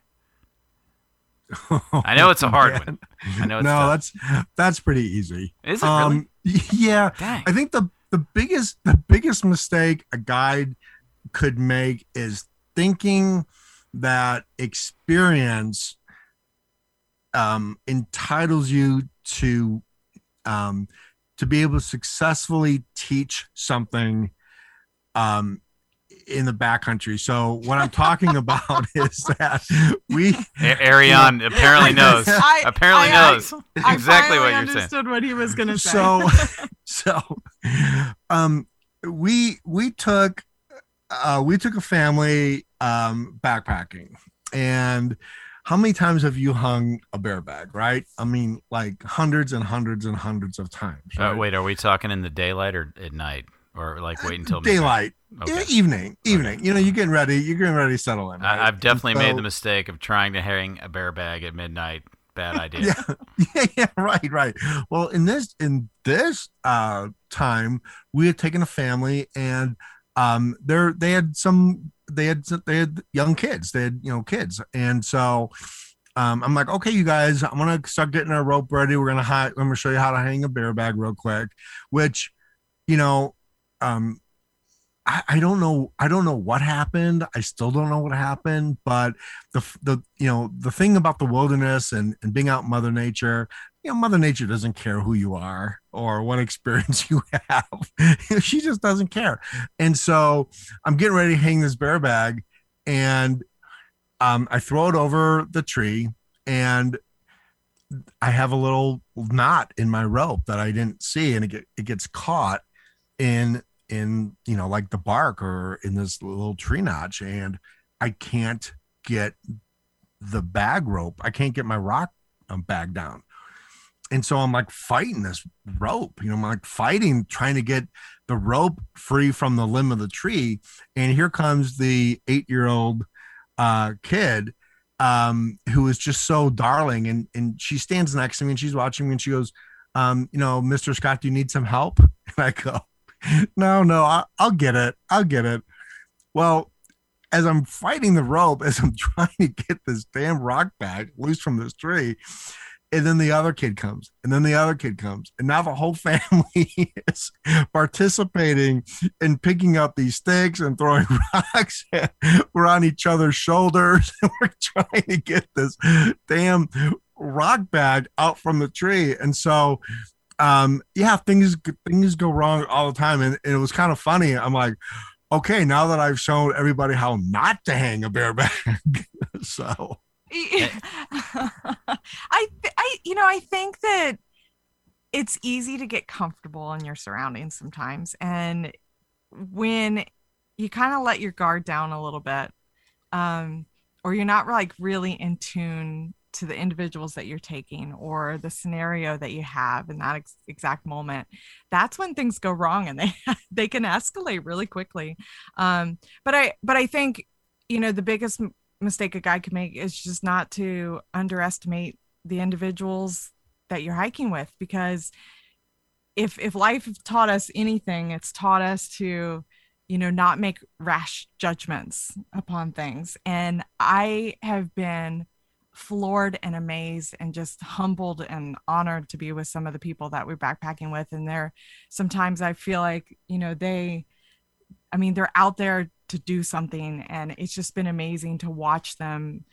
I know it's a hard Man. one. I know it's no, tough. that's that's pretty easy. Is it really? Yeah, Dang. I think the the biggest the biggest mistake a guide could make is thinking that experience um, entitles you to um, to be able to successfully teach something um, in the backcountry. So what I'm talking about is that we A- Ariane apparently knows. I- apparently I- I- knows I exactly what you're saying. understood what he was going to say. so so um we we took uh we took a family um backpacking and how many times have you hung a bear bag right? I mean like hundreds and hundreds and hundreds of times Uh, wait, are we talking in the daylight or at night, or like wait until daylight. Okay. evening evening. You know you're getting ready you're getting ready to settle in right? I, I've definitely And made the mistake of trying to hang a bear bag at midnight. Bad idea. yeah. Yeah yeah right right. Well in this in this uh time we had taken a family and um there they had some they had they had young kids they had you know kids and so um i'm like okay you guys i'm gonna start getting our rope ready we're gonna i'm gonna show you how to hang a bear bag real quick which you know um I, I don't know. I don't know what happened. I still don't know what happened. But the the you know the thing about the wilderness and and being out Mother Nature, you know, Mother Nature doesn't care who you are or what experience you have. she just doesn't care. And so I'm getting ready to hang this bear bag, and um, I throw it over the tree, and I have a little knot in my rope that I didn't see, and it, get, it gets caught in in you know like the bark or in this little tree notch, and I can't get the bag rope. I can't get my rock um, bag down, and so I'm like fighting this rope. You know, I'm like fighting, trying to get the rope free from the limb of the tree, and here comes the eight year old uh, kid um, who is just so darling. And, and she stands next to me and she's watching me and she goes, um, you know, Mr. Scott, do you need some help? And I go, no, no, I, I'll get it. I'll get it. Well, as I'm fighting the rope, as I'm trying to get this damn rock bag loose from this tree, and then the other kid comes and then the other kid comes and now the whole family is participating in picking up these sticks and throwing rocks we're on each other's shoulders. And we're trying to get this damn rock bag out from the tree. And so um yeah things things go wrong all the time. And, and it was kind of funny. I'm like okay now that i've shown everybody how not to hang a bear bag. So I, I, you know, I think that it's easy to get comfortable in your surroundings sometimes, and when you kind of let your guard down a little bit, um, or you're not like really in tune to the individuals that you're taking or the scenario that you have in that ex- exact moment that's when things go wrong and they they can escalate really quickly. Um, but i but i think you know the biggest mistake a guy could make is just not to underestimate the individuals that you're hiking with because if if life taught us anything it's taught us to you know not make rash judgments upon things. And i have been floored and amazed and just humbled and honored to be with some of the people that we're backpacking with. And they're sometimes i feel like you know they i mean they're out there to do something and it's just been amazing to watch them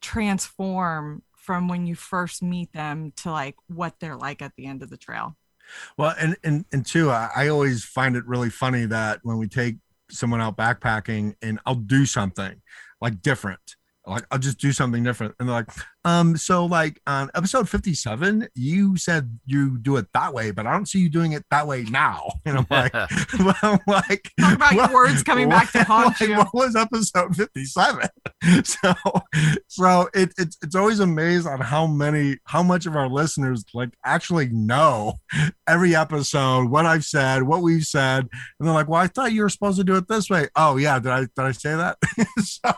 transform from when you first meet them to like what they're like at the end of the trail well and and, and two I, I always find it really funny that when we take someone out backpacking and i'll do something like different like I'll just do something different. And they're like, um, so like on episode 57, you said you do it that way, but I don't see you doing it that way now. And I'm like, well, like talk about your words coming what, back to haunt like, you. What was episode 57? so so it, it's it's always amazed on how many how much of our listeners like actually know every episode, what I've said, what we've said. And they're like, Well, I thought you were supposed to do it this way. Oh yeah, did I did I say that? so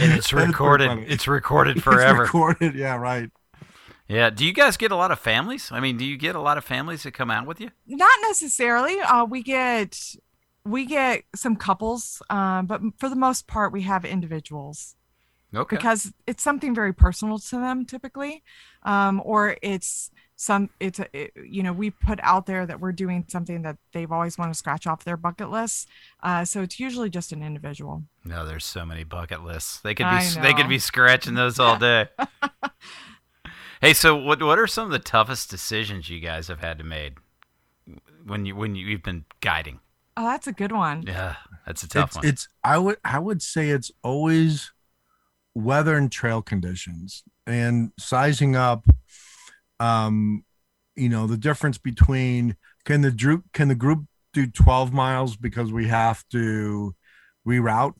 and it's recorded. It's recorded forever. It's recorded. Yeah, right. Yeah. Do you guys get a lot of families? I mean, do you get a lot of families that come out with you? Not necessarily. Uh, we get we get some couples, um, but for the most part, we have individuals. Okay. Because it's something very personal to them, typically, um, or it's some it's a, it, you know we put out there that we're doing something that they've always wanted to scratch off their bucket list uh, so it's usually just an individual. No there's so many bucket lists. They could be they could be scratching those all day. Hey so what what are some of the toughest decisions you guys have had to make when you when you, you've been guiding? Oh that's a good one. Yeah that's a tough it's, one. it's i would i would say it's always weather and trail conditions and sizing up um, you know, the difference between can the group can the group do 12 miles because we have to reroute?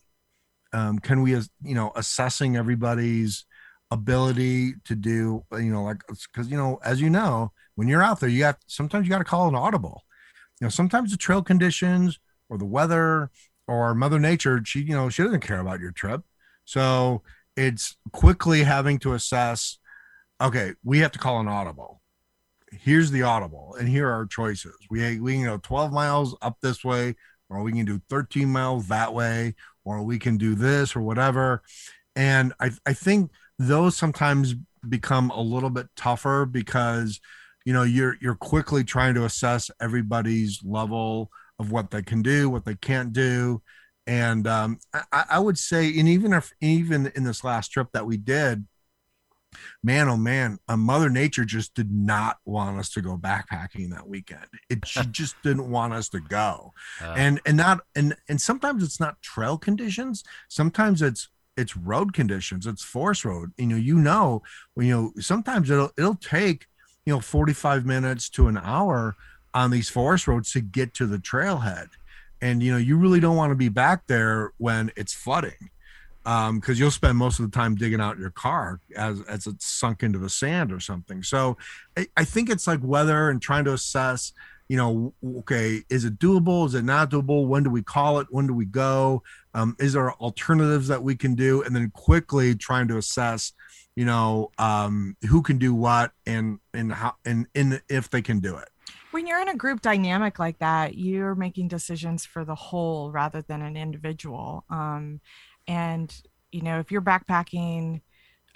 Um, can we, you know, assessing everybody's ability to do, you know, like because you know, as you know, when you're out there, you have sometimes you got to call an audible. You know, sometimes the trail conditions or the weather or Mother Nature, she, you know, she doesn't care about your trip. So it's quickly having to assess okay, we have to call an audible. Here's the audible, and here are our choices. We we can go 12 miles up this way, or we can do 13 miles that way, or we can do this or whatever. And I I think those sometimes become a little bit tougher because you know you're you're quickly trying to assess everybody's level of what they can do, what they can't do. And um, I, I would say, and even if even in this last trip that we did, man, oh man, uh, Mother Nature just did not want us to go backpacking that weekend. It she just didn't want us to go, Uh, and and not and and sometimes it's not trail conditions. Sometimes it's it's road conditions. It's forest road. You know, you know, you know. Sometimes it'll it'll take you know 45 minutes to an hour on these forest roads to get to the trailhead and you know you really don't want to be back there when it's flooding um because you'll spend most of the time digging out your car as as it's sunk into the sand or something. So I, I think it's like weather and trying to assess you know okay is it doable? Is it not doable? When do we call it? When do we go? Um, is there alternatives that we can do? And then quickly trying to assess you know um, who can do what and and how and, and if they can do it. When you're in a group dynamic like that you're making decisions for the whole rather than an individual. Um, and you know if you're backpacking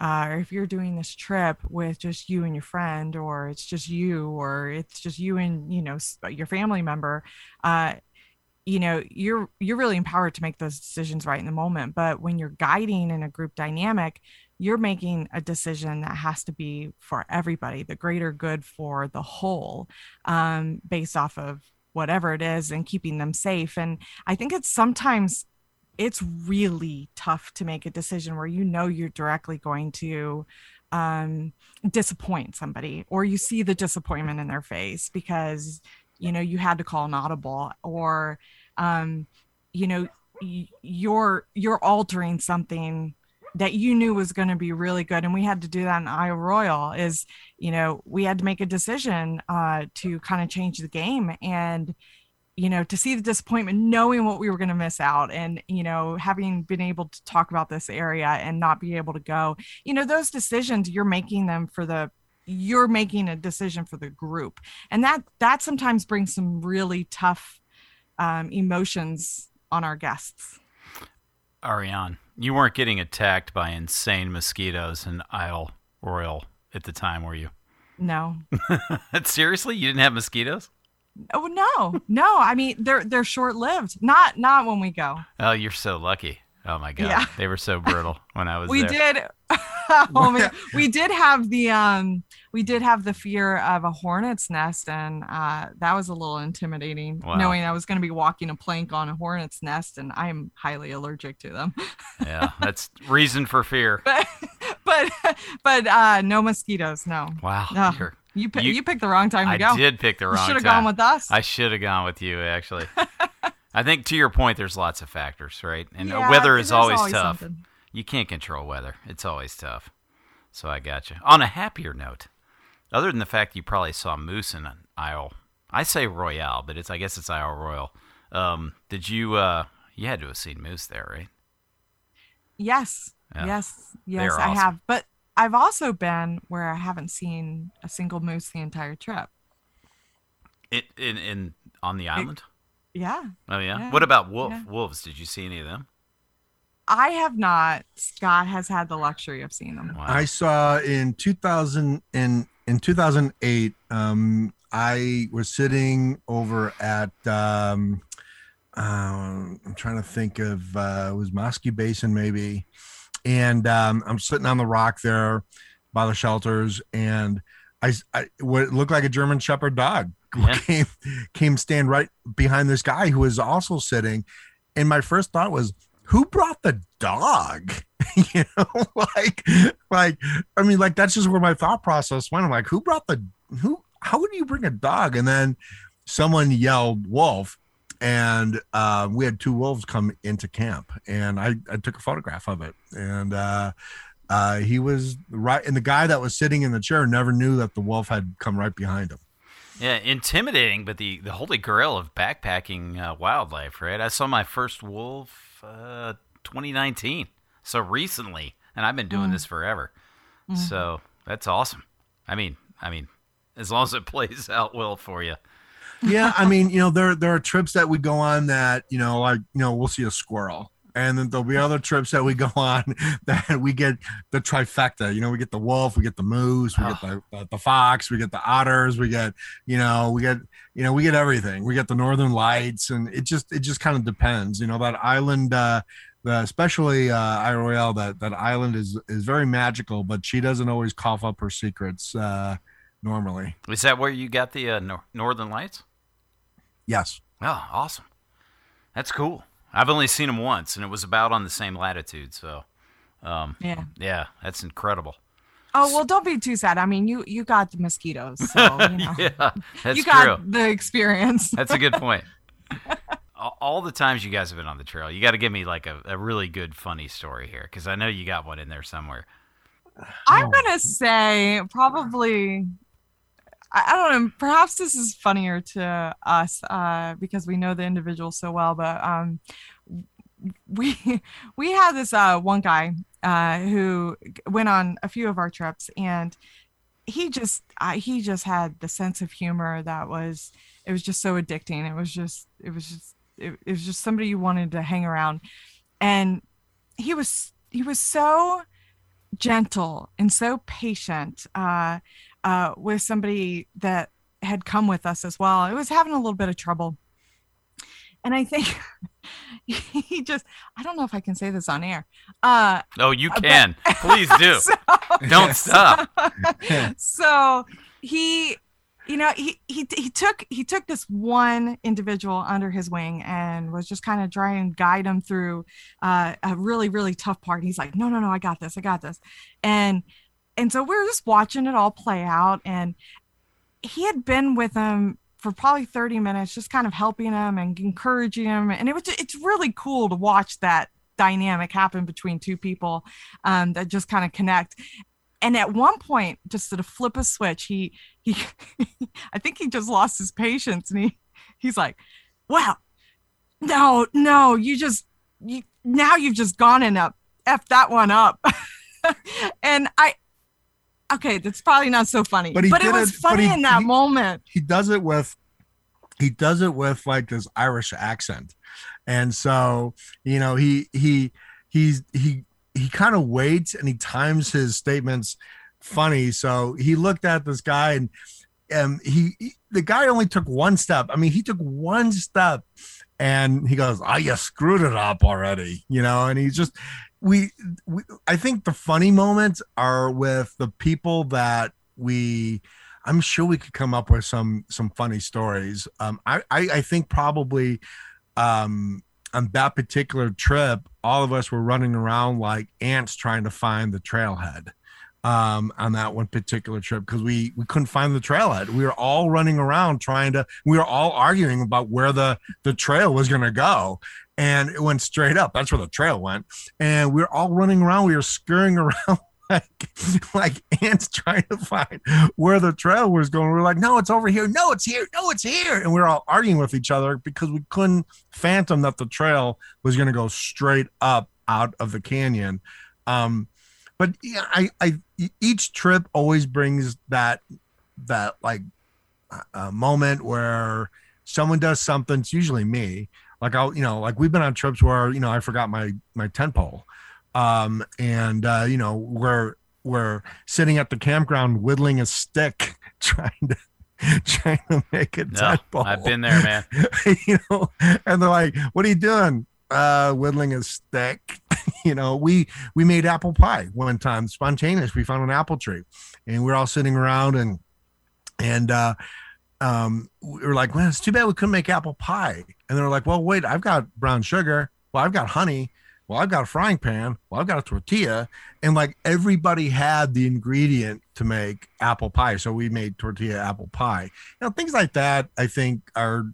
uh, or if you're doing this trip with just you and your friend or it's just you or it's just you and you know your family member uh, you know you're you're really empowered to make those decisions right in the moment. But when you're guiding in a group dynamic you're making a decision that has to be for everybody the greater good for the whole um, based off of whatever it is and keeping them safe. And i think it's sometimes it's really tough to make a decision where you know you're directly going to um, disappoint somebody or you see the disappointment in their face because you know you had to call an audible or um, you know y- you're you're altering something that you knew was going to be really good. And we had to do that in Isle Royal is you know we had to make a decision uh, to kind of change the game. And you know to see the disappointment knowing what we were going to miss out and you know having been able to talk about this area and not be able to go you know those decisions you're making them for the you're making a decision for the group and that that sometimes brings some really tough um, emotions on our guests Ariane, you weren't getting attacked by insane mosquitoes in Isle Royal at the time, were you? no Seriously, you didn't have mosquitoes? Oh no no i mean they're they're short-lived not not when we go Oh, you're so lucky. Oh my god, Yeah. they were so brutal when I was we there. did oh my God. we did have the um we did have the fear of a hornet's nest and uh that was a little intimidating Wow. knowing i was going to be walking a plank on a hornet's nest and i'm highly allergic to them yeah, that's reason for fear. but but but uh no mosquitoes no Wow, No. you're- you, You- you picked the wrong time to I go I did pick the you wrong should have gone with us I should have gone with you actually. I think to your point, there's lots of factors, right? And Yeah, weather is there's always, tough. something. You can't control weather. It's always tough. So I got you. On a happier note, other than the fact you probably saw moose in an Isle, I say Royale, but it's I guess it's Isle Royal. Um, did you? uh You had to have seen moose there, right? Yes. Yeah. Yes. Yes, I awesome. have. But I've also been where I haven't seen a single moose the entire trip. It in in on the island. Yeah. Oh yeah. yeah, What about wolf yeah. wolves? Did you see any of them? I have not. Scott has had the luxury of seeing them. Wow. I saw in 2000 in in 2008. Um, I was sitting over at. Um, um, I'm trying to think of uh, it was Moskey Basin maybe, and um, I'm sitting on the rock there by the shelters, and I, I what looked like a German Shepherd dog Yeah. came came stand right behind this guy who was also sitting, and my first thought was, who brought the dog? you know, like like I mean, like that's just where my thought process went. I'm like, who brought the who? How would you bring a dog? And then someone yelled wolf, and uh, we had two wolves come into camp, and I I took a photograph of it, and uh, uh, he was right, and the guy that was sitting in the chair never knew that the wolf had come right behind him. Yeah, intimidating, but the, the holy grail of backpacking uh, wildlife, right? I saw my first wolf uh, 2019, so recently, and I've been doing Mm. this forever. Mhm. So that's awesome. I mean, I mean, as long as it plays out well for you. Yeah i mean you know there there are trips that we go on that you know like you know we'll see a squirrel and then there'll be other trips that we go on that we get the trifecta. You know, we get the wolf, we get the moose, we get the, the, the fox, we get the otters, we get you know, we get you know, we get everything. We get the northern lights, and it just it just kind of depends. You know, that island. uh the, especially uh, that that island is is very magical, but she doesn't always cough up her secrets uh, normally. Is that where you got the uh, nor- Northern Lights? Yes. Oh, awesome. That's cool. I've only seen them once, and it was about on the same latitude. So, um, Yeah. yeah, that's incredible. Oh well, don't be too sad. I mean, you you got the mosquitoes, so you know yeah, that's you got true. the experience. That's a good point. all, all the times you guys have been on the trail, you got to give me like a, a really good, funny story here, because I know you got one in there somewhere. I'm gonna say probably. I, don't know. Perhaps this is funnier to us uh, because we know the individual so well. But um, we we had this uh, one guy uh, who went on a few of our trips, and he just uh, he just had the sense of humor that was it was just so addicting. It was just it was just it, it was just somebody you wanted to hang around, and he was he was so gentle and so patient uh, uh, with somebody that had come with us as well. It was having a little bit of trouble. And I think he just, I don't know if I can say this on air. Uh, Oh, you but- can. Please do. so, Don't stop. so he you know he, he he took he took this one individual under his wing and was just kind of trying to guide him through uh, a really really tough part he's like no no no i got this i got this and and so we were just watching it all play out and he had been with him for probably 30 minutes just kind of helping him and encouraging him. And it was it's really cool to watch that dynamic happen between two people um, that just kind of connect. And at one point just to flip a switch he he i think he just lost his patience and he he's like wow no no you just you now you've just gone and up f that one up. And i okay that's probably not so funny But but, he it was it- funny he- in that he- moment he does it with he does it with like this Irish accent. And so, you know, he he he's he he kind of waits and he times his statements funny. So he looked at this guy and um he, he the guy only took one step. I mean, he took one step and he goes, "Oh, you screwed it up already," you know. And he's just, we, we, I think the funny moments are with the people that we. I'm sure we could come up with some some funny stories. Um, I, I I think probably, um, on that particular trip, all of us were running around like ants trying to find the trailhead um, on that one particular trip because we we couldn't find the trailhead. We were all running around trying to. We were all arguing about where the the trail was going to go, and it went straight up. That's where the trail went, and we were all running around. We were scurrying around. Like, like ants trying to find where the trail was going. We're like, no, it's over here. No, it's here. No, it's here. And we're all arguing with each other because we couldn't phantom that the trail was going to go straight up out of the canyon. Um, but yeah, I, I, each trip always brings that, that like uh, moment where someone does something. It's usually me. Like I'll, you know, like we've been on trips where you know I forgot my my tent pole, um, and uh, you know we're we're sitting at the campground whittling a stick, trying to trying to make a No, tent pole. I've been there, man. you know, and they're like, "What are you doing?" Uh, whittling a stick. you know, we we made apple pie one time, spontaneous. We found an apple tree, and we are all sitting around and and uh, um, we were like, "Man, it's too bad we couldn't make apple pie." And they were like, "Well, wait, I've got brown sugar. Well, I've got honey. Well, I've got a frying pan. Well, I've got a tortilla." And like everybody had the ingredient to make apple pie, so we made tortilla apple pie. You know, things like that. I think are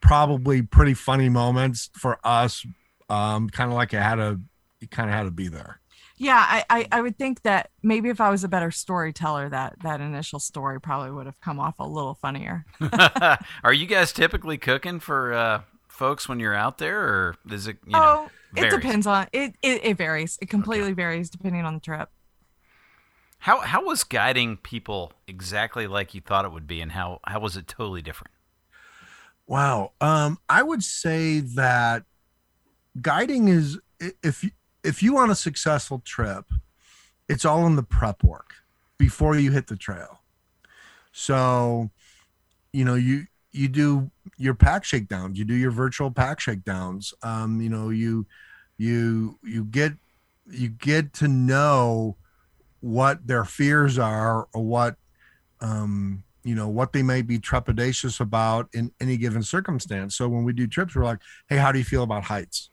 probably pretty funny moments for us. Um, kind of like it had to, it kind of had to be there. Yeah I, I i would think that maybe if i was a better storyteller that that initial story probably would have come off a little funnier Are you guys typically cooking for uh, folks when you're out there, or is it? You know, oh it depends on it, it it varies it completely varies depending on the trip How how was guiding people exactly like you thought it would be, and how how was it totally different? Wow. Um, I would say that guiding is if if you want a successful trip, it's all in the prep work before you hit the trail. So, you know, you you do your pack shakedowns, you do your virtual pack shakedowns. Um, you know, you you you get you get to know what their fears are or what um you know what they may be trepidatious about in any given circumstance so when we do trips we're like hey how do you feel about heights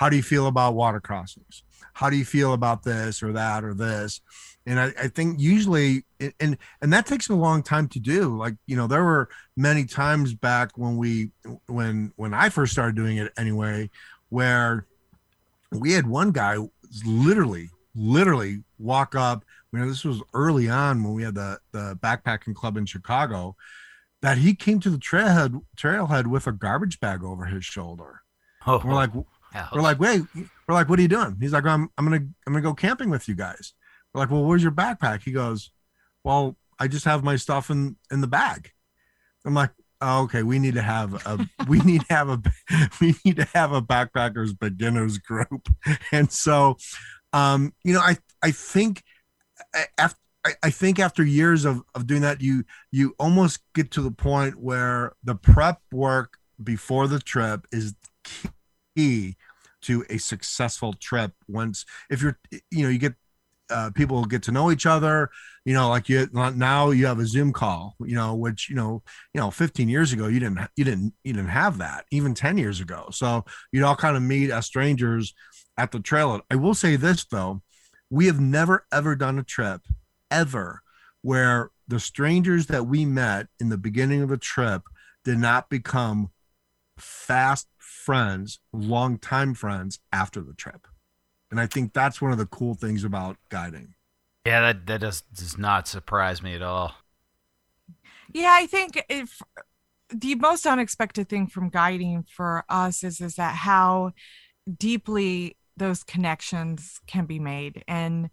how do you feel about water crossings? How do you feel about this or that or this? And I, I, think usually and and that takes a long time to do. Like you know there were many times back when we when when i first started doing it anyway where we had one guy literally literally walk up you know this was early on when we had the the backpacking club in chicago that he came to the trailhead trailhead with a garbage bag over his shoulder. Oh, we're like we're like wait we're like what are you doing he's like i'm i'm gonna i'm gonna go camping with you guys we're like, well, where's your backpack? He goes, well, I just have my stuff in in the bag. I'm like, oh, okay, we need to have a we need to have a we need to have a backpackers beginners group. And so, um, you know, I I think after I, think after years of, of doing that, you you almost get to the point where the prep work before the trip is key to a successful trip. Once if you're you know you get uh, people get to know each other you know like you now you have a zoom call you know which you know you know 15 years ago you didn't you didn't you didn't have that even 10 years ago. So you'd all kind of meet as strangers at the trail i will say this though. We have never ever done a trip ever where the strangers that we met in the beginning of the trip did not become fast friends long time friends after the trip and I think that's one of the cool things about guiding. Yeah, that that does does not surprise me at all. Yeah, I think if the most unexpected thing from guiding for us is is that how deeply those connections can be made and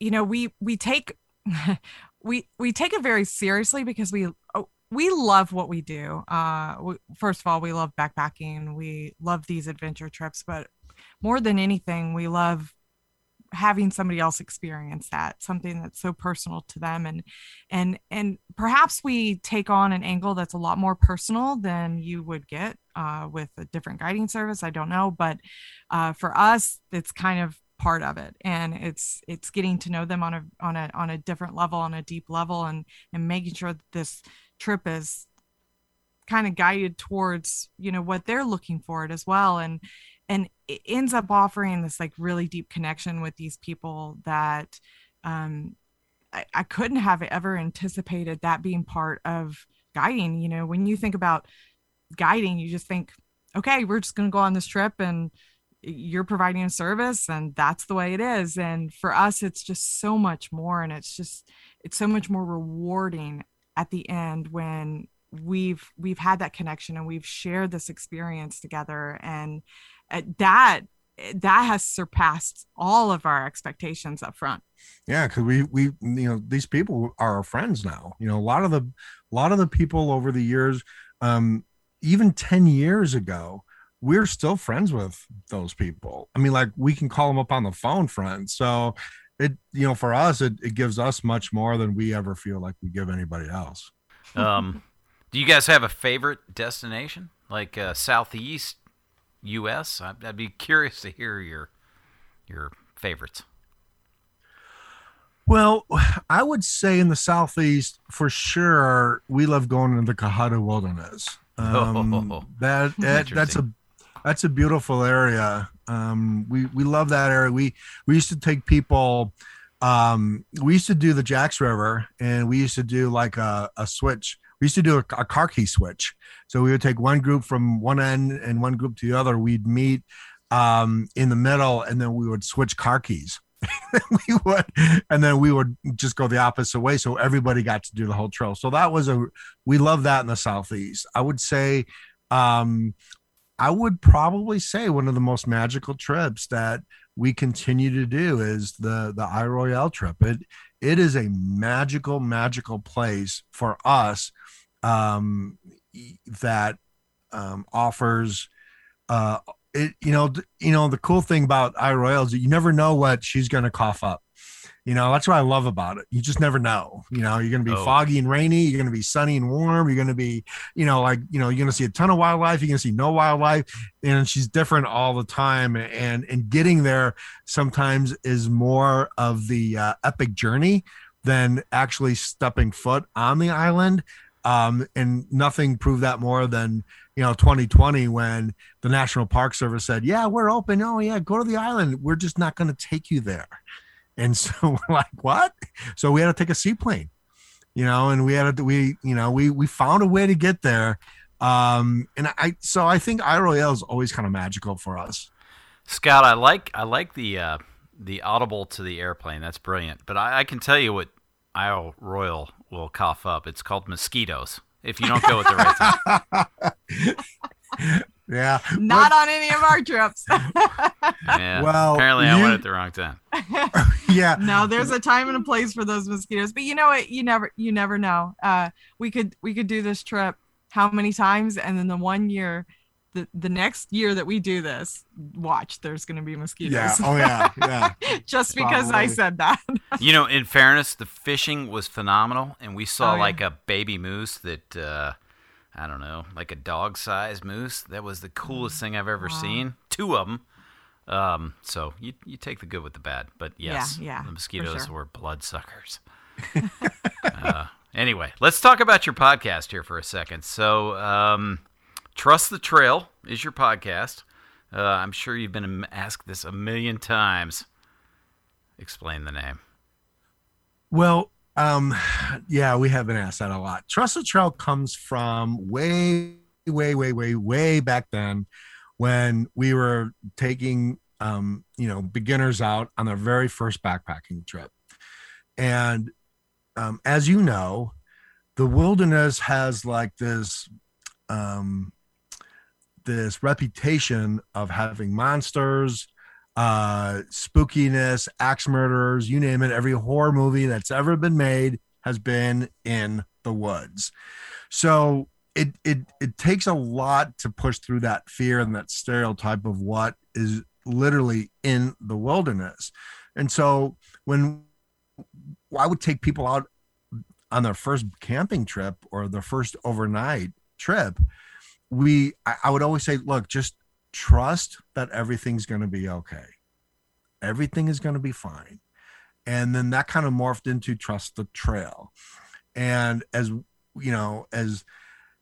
you know we we take we we take it very seriously because we oh, we love what we do. Uh we, first of all we love backpacking. We love these adventure trips but more than anything, we love having somebody else experience that something that's so personal to them. And and and perhaps we take on an angle that's a lot more personal than you would get uh, with a different guiding service. I don't know but uh, for us it's kind of part of it. And it's it's getting to know them on a on a on a different level on a deep level and and making sure that this trip is kind of guided towards you know what they're looking for it as well and and it ends up offering this like really deep connection with these people that um, I, I couldn't have ever anticipated that being part of guiding. You know, when you think about guiding, you just think, okay, we're just going to go on this trip and you're providing a service and that's the way it is. And for us, it's just so much more. And it's just, it's so much more rewarding at the end when we've we've had that connection and we've shared this experience together. And uh, that that has surpassed all of our expectations up front. Yeah because we we you know these people are our friends now. You know a lot of the a lot of the people over the years um even 10 years ago we're still friends with those people. I mean like we can call them up on the phone friends. So it you know for us it, it gives us much more than we ever feel like we give anybody else um do you guys have a favorite destination like uh, southeast U.S. I'd, I'd be curious to hear your your favorites. Well, I would say in the southeast for sure we love going into the Cohutta Wilderness. Um, oh, that, that that's a that's a beautiful area. Um, we we love that area. We we used to take people. Um, we used to do the Jacks River, and we used to do like a, a switch we used to do a, a car key switch. So we would take one group from one end and one group to the other. We'd meet um, in the middle, and then we would switch car keys. we would, and then we would just go the opposite way, so everybody got to do the whole trail. So that was a we love that in the southeast. I would say, um, I would probably say one of the most magical trips that we continue to do is the the Isle Royale trip. It it is a magical, magical place for us um, that um, offers uh, it you know you know the cool thing about Isle Royale is you never know what she's going to cough up. You know, that's what I love about it. You just never know. You know, you're going to be Oh. foggy and rainy. You're going to be sunny and warm. You're going to be, you know, like, you know, you're going to see a ton of wildlife. You're going to see no wildlife. And she's different all the time. And, and getting there sometimes is more of the uh, epic journey than actually stepping foot on the island. Um, and nothing proved that more than, you know, 2020 when the National Park Service said, yeah, we're open. Oh, yeah, go to the island. We're just not going to take you there. And so we're like, what? So we had to take a seaplane, you know, and we had to, we, you know, we, we found a way to get there. Um, and I, so I think Isle Royale is always kind of magical for us. Scott, I like I like the uh, the audible to the airplane. That's brilliant. But I, I can tell you what Isle Royal will cough up. It's called mosquitoes. If you don't go at the right time. Yeah. Not on any of our trips. Yeah. Well, apparently I you- went at the wrong time. Yeah. no, there's a time and a place for those mosquitoes. But you know what? You never you never know. Uh we could we could do this trip how many times and then the one year the, the next year that we do this, watch, there's gonna be mosquitoes. Yeah. Oh yeah. Yeah. Just because I said that. You know, in fairness, the fishing was phenomenal, and we saw Oh, yeah. like a baby moose that uh, I don't know, like a dog-sized moose. That was the coolest thing I've ever Wow. seen. Two of them. Um, so you you take the good with the bad, but yes, yeah, the mosquitoes sure. were bloodsuckers. uh, anyway, let's talk about your podcast here for a second. So, um, Trust the Trail is your podcast. Uh, I'm sure you've been asked this a million times. Explain the name. Well, um, yeah, we have been asked that a lot. Trust the Trail comes from way, way, way, way, way back then when we were taking, um, you know, beginners out on their very first backpacking trip. And um, as you know, the wilderness has like this, um, this reputation of having monsters, uh spookiness axe murderers you name it every horror movie that's ever been made has been in the woods. So it it it takes a lot to push through that fear and that stereotype of what is literally in the wilderness. And so when i would take people out on their first camping trip or their first overnight trip we I, I would always say look just trust that everything's going to be okay. Everything is going to be fine. And then that kind of morphed into trust the trail. And as you know, as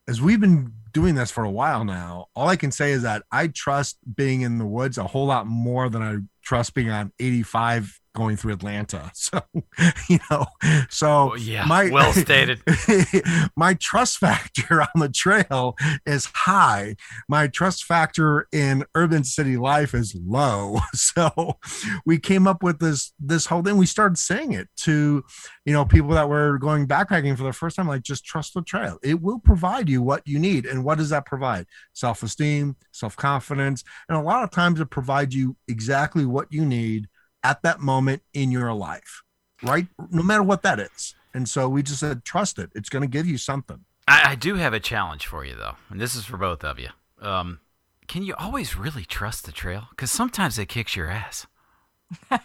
as we've been doing this for a while now, all I can say is that I trust being in the woods a whole lot more than I trust being on 85 going through Atlanta. So, you know, so yeah, my- well stated. my trust factor on the trail is high. My trust factor in urban city life is low. So we came up with this this whole thing. We started saying it to, you know, people that were going backpacking for the first time, like just trust the trail. It will provide you what you need. And what does that provide? Self-esteem, self-confidence. And a lot of times it provides you exactly what you need at that moment in your life. Right? No matter what that is. And so we just said, trust it. It's going to give you something. I, I do have a challenge for you, though, and this is for both of you. Um, can you always really trust the trail? Because sometimes it kicks your ass.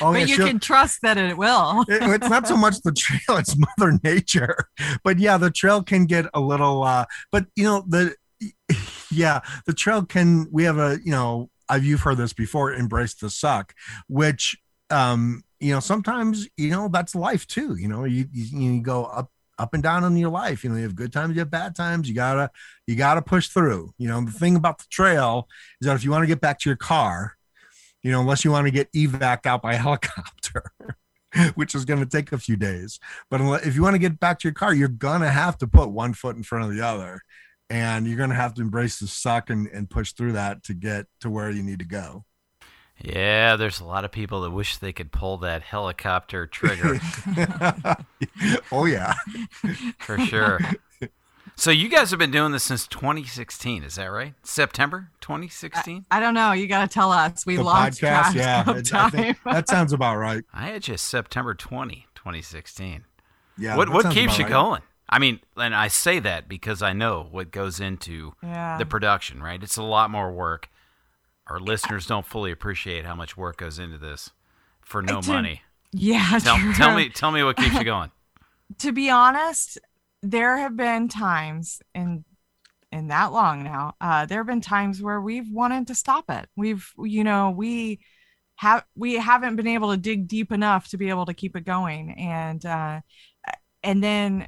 Oh, but you sure. can trust that it will. It- it's not so much the trail; it's Mother Nature. But yeah, the trail can get a little. uh But you know the, yeah, the trail can. We have a you know. You've heard this before. Embrace the suck, which um you know sometimes you know that's life too. You know you you, you go up up and down in your life. You know you have good times, you have bad times. You gotta you gotta push through. You know the thing about the trail is that if you want to get back to your car, you know unless you want to get evac out by helicopter. which is going to take a few days. But if you want to get back to your car, you're going to have to put one foot in front of the other. And you're going to have to embrace the suck and, and push through that to get to where you need to go. Yeah, there's a lot of people that wish they could pull that helicopter trigger oh, yeah. for sure. So you guys have been doing this since 2016, is that right? September 2016? I don't know. You got to tell us. We The lost track Yeah. of it- I time. think that sounds about right. I had you September 20, 2016. Yeah. what what keeps you right. going? I mean, and I say that because I know what goes into yeah. the production, right? It's a lot more work. our listeners don't fully appreciate how much work goes into this for no money. Yeah, Tell, tell me, tell me what keeps you going. to be honest, there have been times in in that long now. Uh, there have been times where we've wanted to stop it. We've, you know, we have we haven't been able to dig deep enough to be able to keep it going, and uh, and then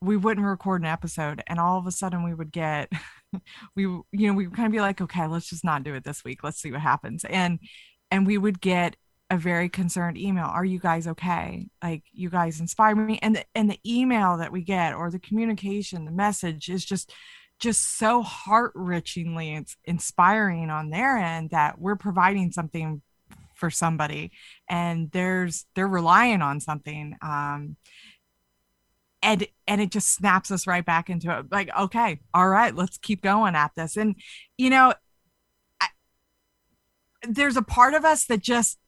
we wouldn't record an episode, and all of a sudden we would get. we you know we kind of be like okay let's just not do it this week. Let's see what happens. And and we would get a very concerned email are you guys okay? Like you guys inspire me. And the, and the email that we get or the communication the message is just just so heart-wrenchingly it's inspiring on their end that we're providing something for somebody and there's they're relying on something um and and it just snaps us right back into it like okay all right let's keep going at this and you know I, there's a part of us that just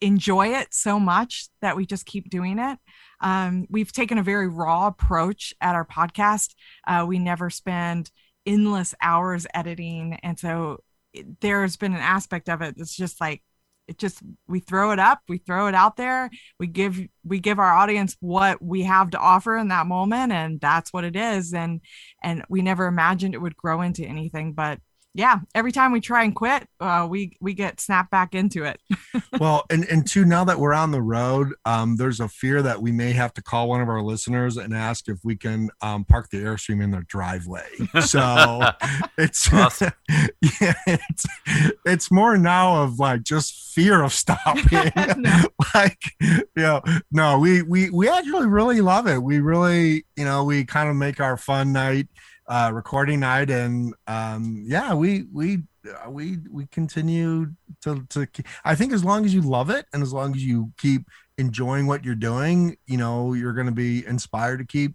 enjoy it so much that we just keep doing it. Um, we've taken a very raw approach at our podcast. Uh, we never spend endless hours editing. And so there's been an aspect of it that's just like, it just we throw it up we throw it out there. We give we give our audience what we have to offer in that moment and that's what it is. And and we never imagined it would grow into anything but yeah every time we try and quit uh, we we get snapped back into it well, and and two, now that we're on the road, um, there's a fear that we may have to call one of our listeners and ask if we can um, park the airstream in their driveway. So it's Awesome. yeah, it's it's more now of like just fear of stopping. like, you know, no, we we we actually really love it. We really, you know, we kind of make our fun night uh recording night and um yeah we we uh, we we continue to to i think as long as you love it and as long as you keep enjoying what you're doing you know you're going to be inspired to keep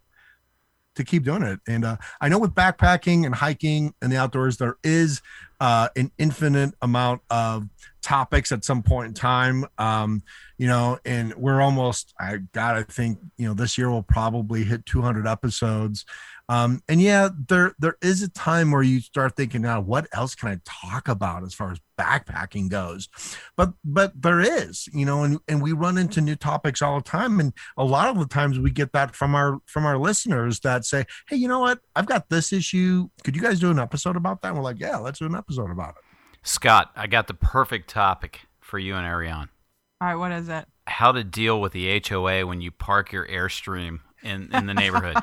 to keep doing it. And uh, i know with backpacking and hiking and the outdoors there is uh, an infinite amount of topics at some point in time um, you know and we're almost i god i think you know this year we'll probably hit 200 episodes um, and yeah, there there is a time where you start thinking, now what else can I talk about as far as backpacking goes? But but there is, you know, and, and we run into new topics all the time. And a lot of the times we get that from our from our listeners that say, Hey, you know what? I've got this issue. Could you guys do an episode about that? And we're like, Yeah, let's do an episode about it. Scott, I got the perfect topic for you and Ariane. all right what is it How to deal with the HOA when you park your Airstream in, in the neighborhood.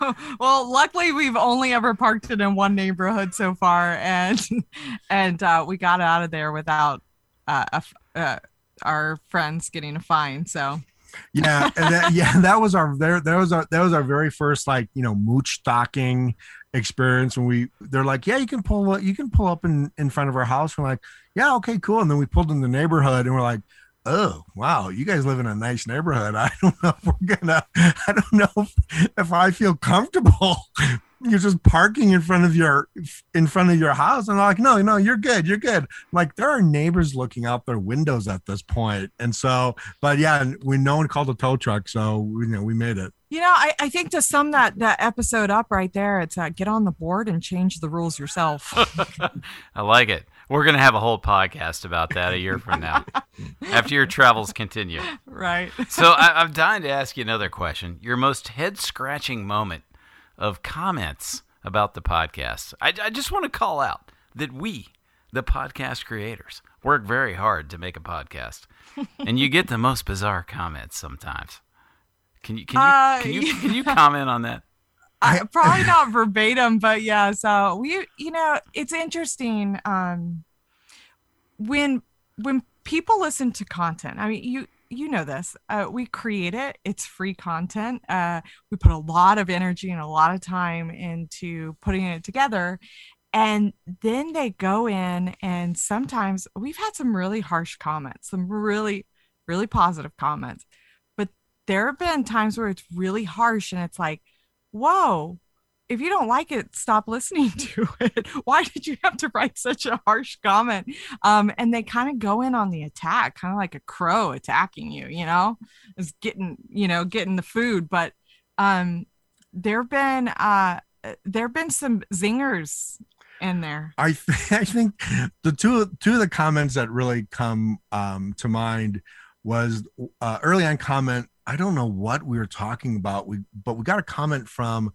well luckily we've only ever parked it in one neighborhood so far and and uh, we got out of there without uh, a f- uh, our friends getting a fine so. Yeah and that, yeah that was our there that was our that was our very first like you know moochdocking experience when we they're like yeah you can pull you can pull up in in front of our house. We're like yeah okay cool. And then we pulled in the neighborhood and we're like oh wow. You guys live in a nice neighborhood. I don't know if we're gonna i don't know if, if i feel comfortable you're just parking in front of your in front of your house. And I'm like no no you're good you're good. Like there are neighbors looking out their windows at this point. And so but yeah we no one called a tow truck so you know we made it. You know I, I think to sum that that episode up right there it's uh, get on the board and change the rules yourself. I like it. We're going to have a whole podcast about that a year from now after your travels continue. right So I, I'm dying to ask you another question. Your most head scratching moment of comments about the podcast. I, I just want to call out that we, the podcast creators, work very hard to make a podcast, and you get the most bizarre comments sometimes. Can you can you Uh, can you, can you comment on that? I, probably not verbatim, but yeah. So we, you know, it's interesting. Um, when when people listen to content, I mean, you you know this. Uh, we create it. It's free content. Uh, we put a lot of energy and a lot of time into putting it together, and then they go in and sometimes we've had some really harsh comments, some really really positive comments, but there have been times where it's really harsh and it's like whoa if you don't like it stop listening to it why did you have to write such a harsh comment um and they kind of go in on the attack kind of like a crow attacking you you know is getting you know getting the food but um there've been uh there've been some zingers in there. I th- I think the two two of the comments that really come um, to mind was uh, early on comment. I don't know what we were talking about. We but we got a comment from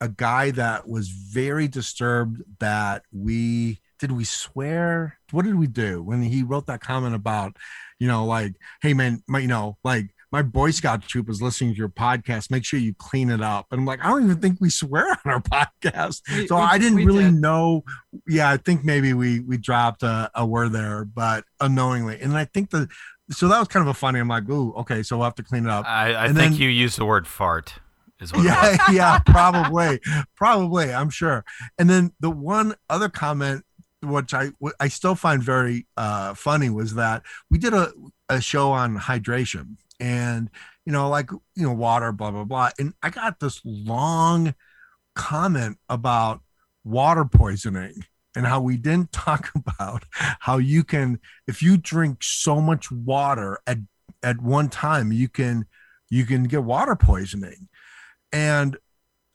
a guy that was very disturbed that we did we swear what did we do when he wrote that comment about you know like hey man my, you know like my boy scout troop is listening to your podcast make sure you clean it up and i'm like i don't even think we swear on our podcast We- so we- i didn't really did. know yeah i think maybe we we dropped a, a word there but unknowingly and i think the so that was kind of a funny i'm like ooh okay so we'll have to clean it up I, I And think then- you used the word fart. Is what yeah, yeah, probably, probably. I'm sure. And then the one other comment, which I I still find very uh, funny, was that we did a a show on hydration, and you know, like you know, water, blah blah blah, and I got this long comment about water poisoning and how we didn't talk about how you can if you drink so much water at at one time you can you can get water poisoning. And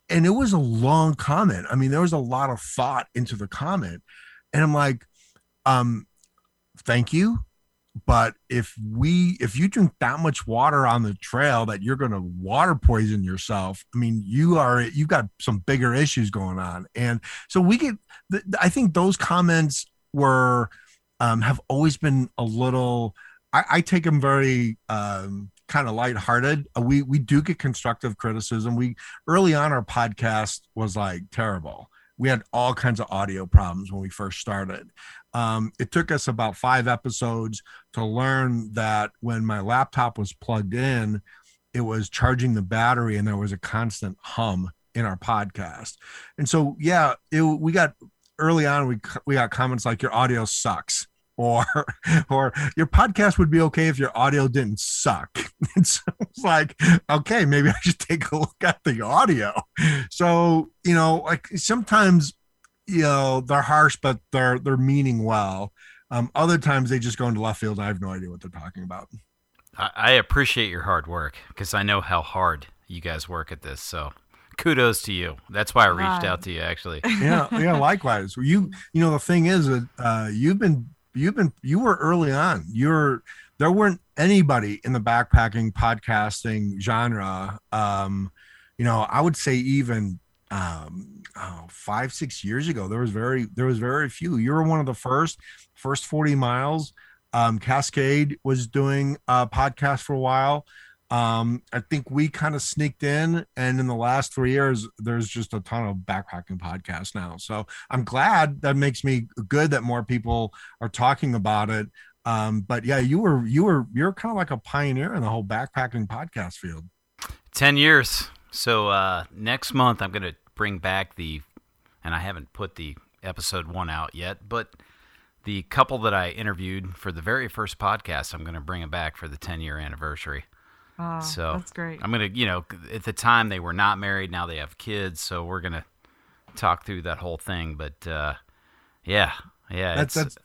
and it was a long comment. I mean there was a lot of thought into the comment. And i'm like um thank you but if we if you drink that much water on the trail that you're going to water poison yourself i mean you are you've got some bigger issues going on. And so we get i think those comments were um have always been a little i, I take them very um kind of lighthearted. Uh, we we do get constructive criticism. We early on our podcast was like terrible we had all kinds of audio problems when we first started um, it took us about five episodes to learn that when my laptop was plugged in, it was charging the battery and there was a constant hum in our podcast. And so, yeah, it, we got early on, we, we got comments like your audio sucks. Or, or your podcast would be okay if your audio didn't suck. And so it's like, okay, maybe I should take a look at the audio. So, you know, like sometimes you know they're harsh but they're they're meaning well um other times they just go into left field i have no idea what they're talking about I, I appreciate your hard work because I know how hard you guys work at this. So kudos to you. That's why I reached Right. out to you actually. yeah yeah likewise you you know the thing is that uh you've been you've been you were early on. You're there weren't anybody in the backpacking podcasting genre um you know i would say even um oh, five six years ago there was very there was very few. You were one of the first first 40 miles. Um cascade was doing a podcast for a while um i think we kind of sneaked in and in the last three years there's just a ton of backpacking podcasts now so i'm glad that makes me good that more people are talking about it um but yeah you were you were you're kind of like a pioneer in the whole backpacking podcast field 10 years. So uh, next month, I'm going to bring back the, and I haven't put the episode one out yet, but the couple that I interviewed for the very first podcast, I'm going to bring it back for the 10 year anniversary. Oh, So that's great. I'm going to, you know, at the time they were not married, now they have kids. So we're going to talk through that whole thing. But uh, yeah, yeah. that's that's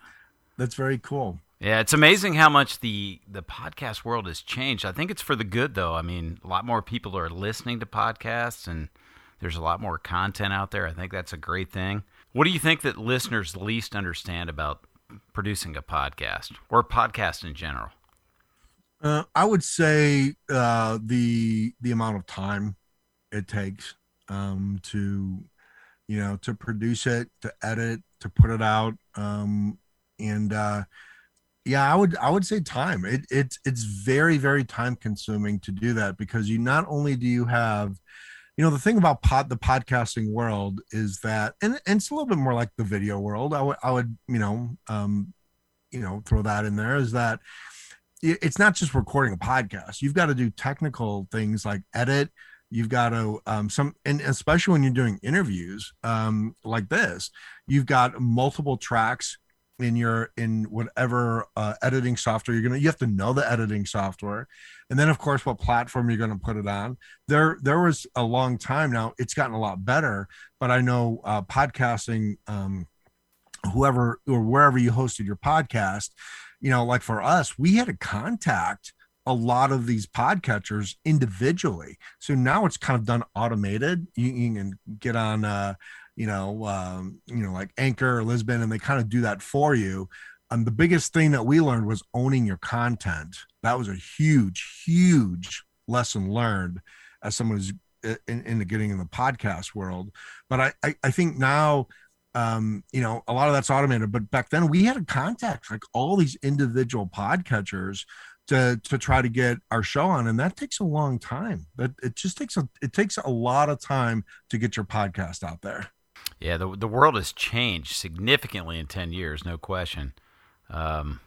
that's very cool yeah, it's amazing how much the the podcast world has changed. I think it's for the good though. I mean, a lot more people are listening to podcasts and there's a lot more content out there. I think that's a great thing. What do you think that listeners least understand about producing a podcast or podcast in general? Uh, I would say uh, the the amount of time it takes um, to, you know, to produce it, to edit, to put it out, um, and uh, yeah, I would I would say time. It it's it's very very time consuming to do that because you not only do you have, you know, the thing about pod the podcasting world is that, and, and it's a little bit more like the video world. I would I would you know um, you know throw that in there is that it's not just recording a podcast. You've got to do technical things like edit. You've got to um, some, and especially when you're doing interviews um, like this, you've got multiple tracks in your in whatever uh, editing software you're gonna. You have to know the editing software, and then of course what platform you're gonna put it on. There, there was a long time now. It's gotten a lot better, but I know uh, podcasting. Um, whoever or wherever you hosted your podcast you know, like for us, we had to contact a lot of these podcatchers individually. So now it's kind of done automated. You, you can get on, uh, you know, um, you know, like Anchor or Libsyn, and they kind of do that for you. And the biggest thing that we learned was owning your content. That was a huge, huge lesson learned as someone who's in, into getting in the podcast world. But I, I, I think now, um, you know, a lot of that's automated. But back then, we had to contact like all these individual podcatchers to to try to get our show on and that takes a long time that it just takes a it takes a lot of time to get your podcast out there yeah, the the world has changed significantly in ten years, no question. Um,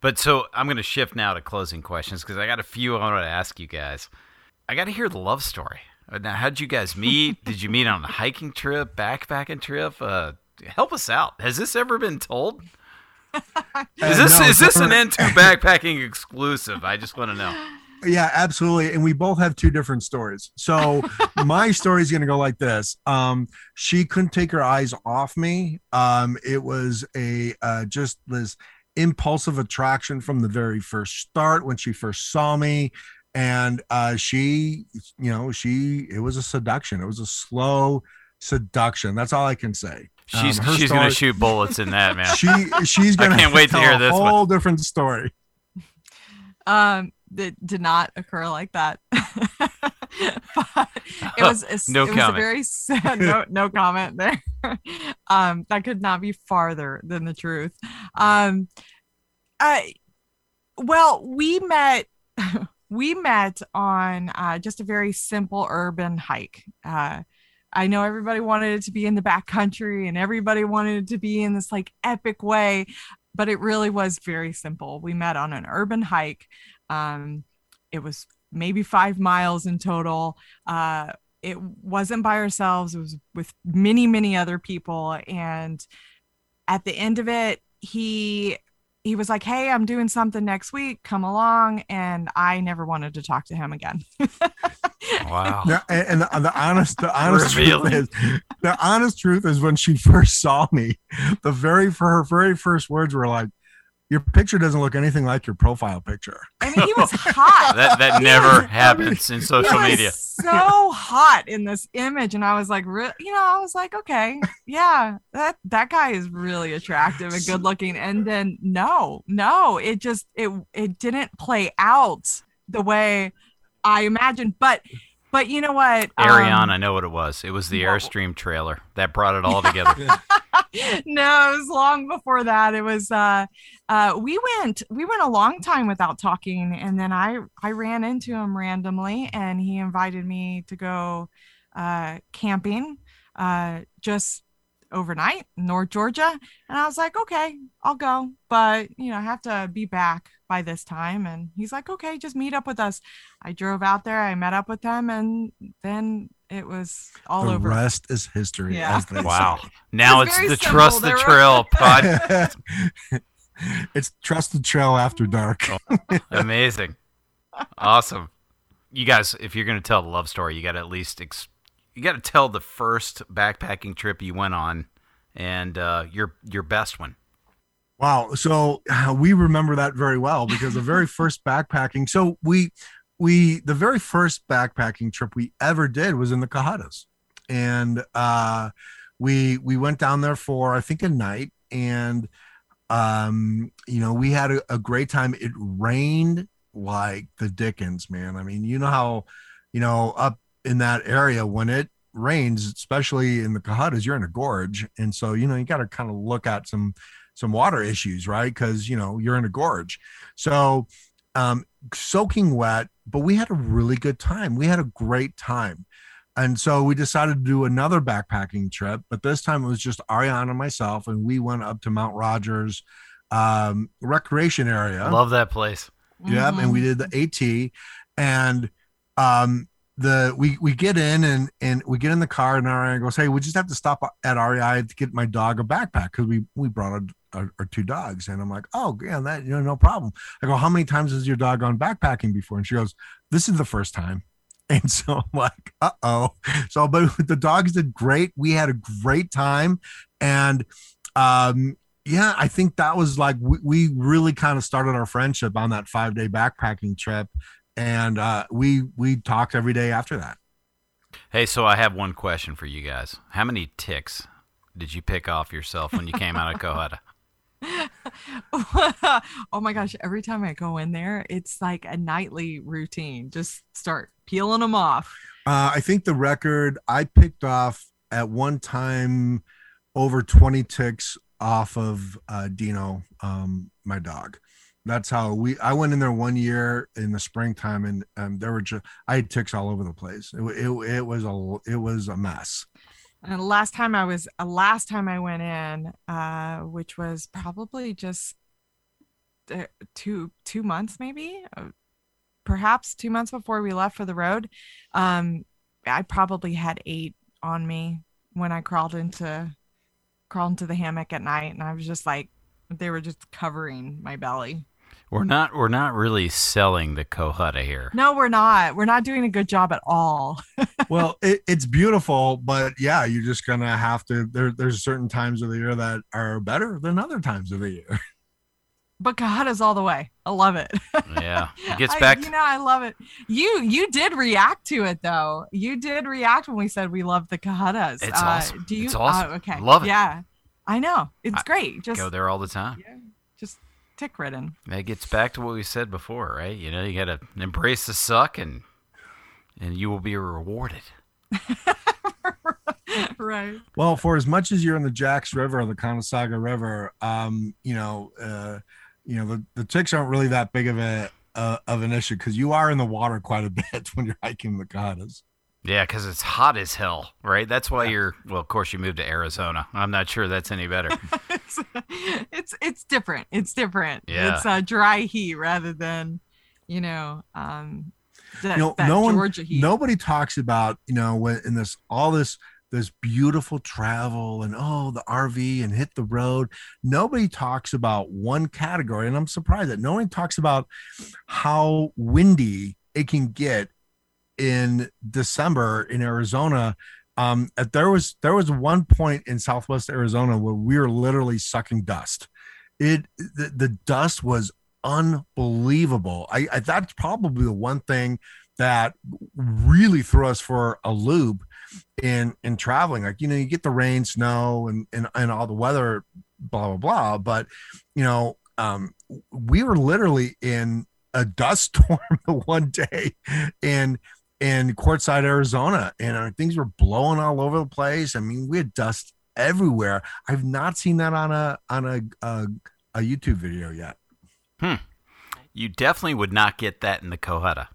but so I'm going to shift now to closing questions because I got a few I want to ask you guys. I got to hear the love story. Uh, now, how did you guys meet? did you meet on a hiking trip, backpacking trip? Uh, help us out. Has this ever been told? is this no, is this an N2 backpacking exclusive? I just want to know. Yeah, absolutely. And we both have two different stories. So my story is going to go like this. Um, she couldn't take her eyes off me. Um, it was a uh, just this impulsive attraction from the very first start when she first saw me. And uh, she, you know, she, it was a seduction. It was a slow seduction. That's all I can say. She's um, she's story, gonna shoot bullets in that man. She she's gonna. I can't wait to hear this. A whole one. different story. Um, that did not occur like that. it was a, no it comment. was a very sad, no no comment there. um, that could not be farther than the truth. Um, I well, we met. We met on uh, just a very simple urban hike. Uh, I know everybody wanted it to be in the back country and everybody wanted it to be in this like epic way, but it really was very simple. We met on an urban hike. Um, it was maybe five miles in total. Uh, it wasn't by ourselves, it was with many, many other people. And at the end of it, he he was like, "Hey, I'm doing something next week. Come along." And I never wanted to talk to him again. wow. and, and the, the, honest, the honest truth is, the honest truth is, when she first saw me, the very for her very first words were like, your picture doesn't look anything like your profile picture. I mean, he was hot. that that never happens in social media. So hot in this image, and I was like, re- you know, I was like, okay, yeah, that that guy is really attractive and good looking. And then no, no, it just it it didn't play out the way I imagined. But but you know what? Ariane, um, I know what it was. It was the Airstream trailer that brought it all together. no, it was long before that. It was uh uh we went we went a long time without talking and then I I ran into him randomly and he invited me to go uh camping uh just overnight North Georgia. And I was like okay I'll go. But you know I have to be back by this time. And he's like okay just meet up with us. I drove out there. I met up with them. And then it was all the over. the rest is history yeah. wow. now it's, it's the simple. trust the trail pod. It's trust the trail after dark. Oh, amazing. Awesome. You guys if you're going to tell the love story you got to at least ex- you got to tell the first backpacking trip you went on and uh, your your best one. Wow. So uh, we remember that very well because the very first backpacking. So we we the very first backpacking trip we ever did was in the Cohuttas, and uh, we we went down there for I think a night, and um, you know we had a, a great time. It rained like the Dickens, man. I mean, you know how you know up in that area when it rains, especially in the Cohuttas, you're in a gorge, and so you know you got to kind of look at some some water issues, right? Because you know you're in a gorge, so um, soaking wet. But we had a really good time. We had a great time, and so we decided to do another backpacking trip. But this time it was just Ariana and myself, and we went up to Mount Rogers um, recreation area. Love that place. Yep, mm-hmm. and we did the AT, and um, the we we get in and and we get in the car and REI goes, hey, we just have to stop at REI to get my dog a backpack because we we brought our, our, two dogs and I'm like, oh yeah, that you know no problem. I go, how many times has your dog gone backpacking before? And she goes, this is the first time. And so I'm like, uh oh. So but the dogs did great. We had a great time and um yeah, I think that was like we, we really kind of started our friendship on that five day backpacking trip and uh, we we talked every day after that. Hey, so I have one question for you guys. How many ticks did you pick off yourself when you came out of Cohutta? oh my gosh, every time I go in there, it's like a nightly routine. Just start peeling them off. Uh, I think the record I picked off at one time over 20 ticks off of uh, Dino, um, my dog. That's how we. I went in there one year in the springtime, and um, there were just I had ticks all over the place. It, it, it was a it was a mess. And last time I was, uh, last time I went in, uh, which was probably just uh, two two months, maybe, uh, perhaps two months before we left for the road. Um, I probably had eight on me when I crawled into crawled into the hammock at night, and I was just like, they were just covering my belly. We're not we're not really selling the Cohutta here. No, we're not. We're not doing a good job at all. well, it, it's beautiful, but yeah, you're just gonna have to. There, there's certain times of the year that are better than other times of the year. But Cohutta's all the way. I love it. yeah, it gets I- back. you know, I love it. You you did react to it though. You did react when we said we love the Cohuttas. It's uh, awesome. Do you? It's awesome. uh, okay. Love it. Yeah, I know. It's I great. Just go there all the time. just tick ridden. That gets back to what we said before, right? You know, you got to embrace the suck, and and you will be rewarded. right. Well, for as much as you're in the Jacks River or the Conasauga River, um, you know, uh, you know, the, the ticks aren't really that big of a uh, of an issue because you are in the water quite a bit when you're hiking the Cohuttas. Yeah, because it's hot as hell, right? That's why you're. Well, of course, you moved to Arizona. I'm not sure that's any better. it's, it's it's different. It's different. Yeah. It's uh, dry heat rather than, you know, um, that, You know, that no one, Georgia heat. nobody talks about you know when in this all this this beautiful travel and oh the RV and hit the road. Nobody talks about one category, and I'm surprised that no one talks about how windy it can get in December in Arizona. Um, there was there was one point in Southwest Arizona where we were literally sucking dust. It the, the dust was unbelievable. I, I that's probably the one thing that really threw us for a loop in in traveling. Like you know, you get the rain, snow, and and and all the weather, blah blah blah. But you know, um, we were literally in a dust storm the one day, and in Quartzsite, Arizona, and uh, things were blowing all over the place. I mean, we had dust everywhere. I've not seen that on a on a a, a YouTube video yet. Hmm. you definitely would not get that in the Cohutta.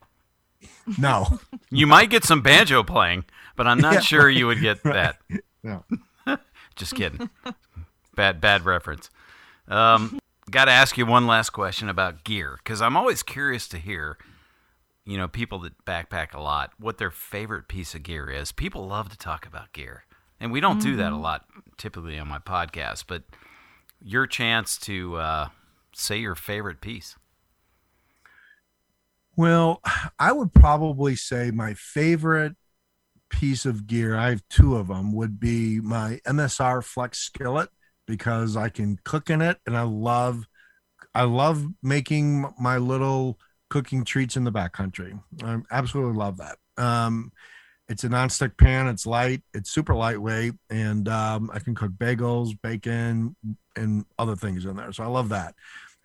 No, You might get some banjo playing, but I'm not Yeah, sure you would get that. Yeah. Just kidding. Bad bad reference. Um, Got to ask you one last question about gear because I'm always curious to hear, you know, people that backpack a lot, what their favorite piece of gear is. People love to talk about gear, and we don't do that a lot typically on my podcast. But your chance to uh, say your favorite piece. Well, I would probably say my favorite piece of gear, I have two of them, would be my MSR Flex skillet because I can cook in it and I love I love making my little cooking treats in the backcountry. I absolutely love that. Um it's a nonstick pan, it's light, it's super lightweight, and um, I can cook bagels, bacon, and other things in there. So I love that.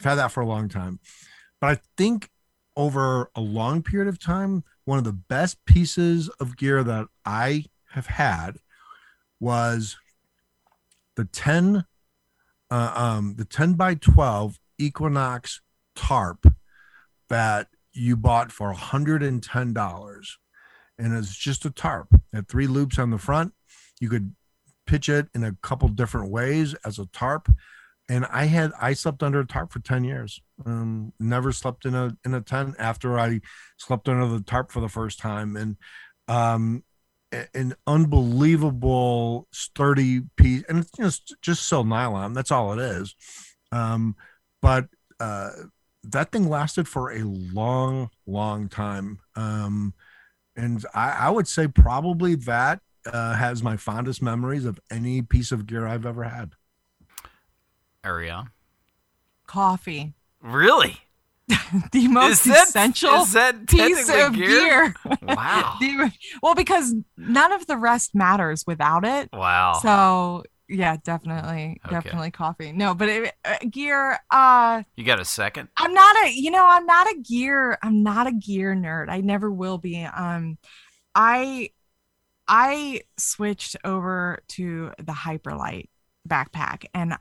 I've had that for a long time. But I think over a long period of time, one of the best pieces of gear that I have had was the 10 uh, um the 10 by 12 Equinox tarp that you bought for $110 and it's just a tarp. Had three loops on the front. You could pitch it in a couple different ways as a tarp. And I had I slept under a tarp for 10 years. Um, never slept in a in a tent after I slept under the tarp for the first time. And um an unbelievable sturdy piece and it's just just so nylon. That's all it is. Um but uh that thing lasted for a long long time um and i i would say probably that uh has my fondest memories of any piece of gear i've ever had Ariel. Coffee. Really? the most is that, essential is that piece technically of gear. Wow. The- well, because none of the rest matters without it. Wow. So yeah, definitely, Okay. definitely coffee. No, but it, uh, gear. Uh, you got a second? I'm not a. You know, I'm not a gear. I'm not a gear nerd. I never will be. Um, I, I switched over to the Hyperlite backpack, and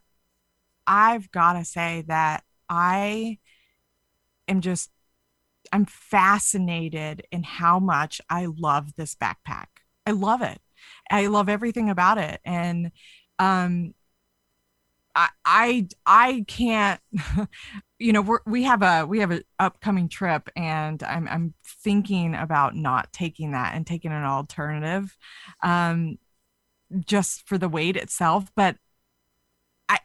I've got to say that I am just. I'm fascinated in how much I love this backpack. I love it. I love everything about it. And um I I I can't you know we're, we have a we have an upcoming trip and I'm I'm thinking about not taking that and taking an alternative um just for the weight itself but I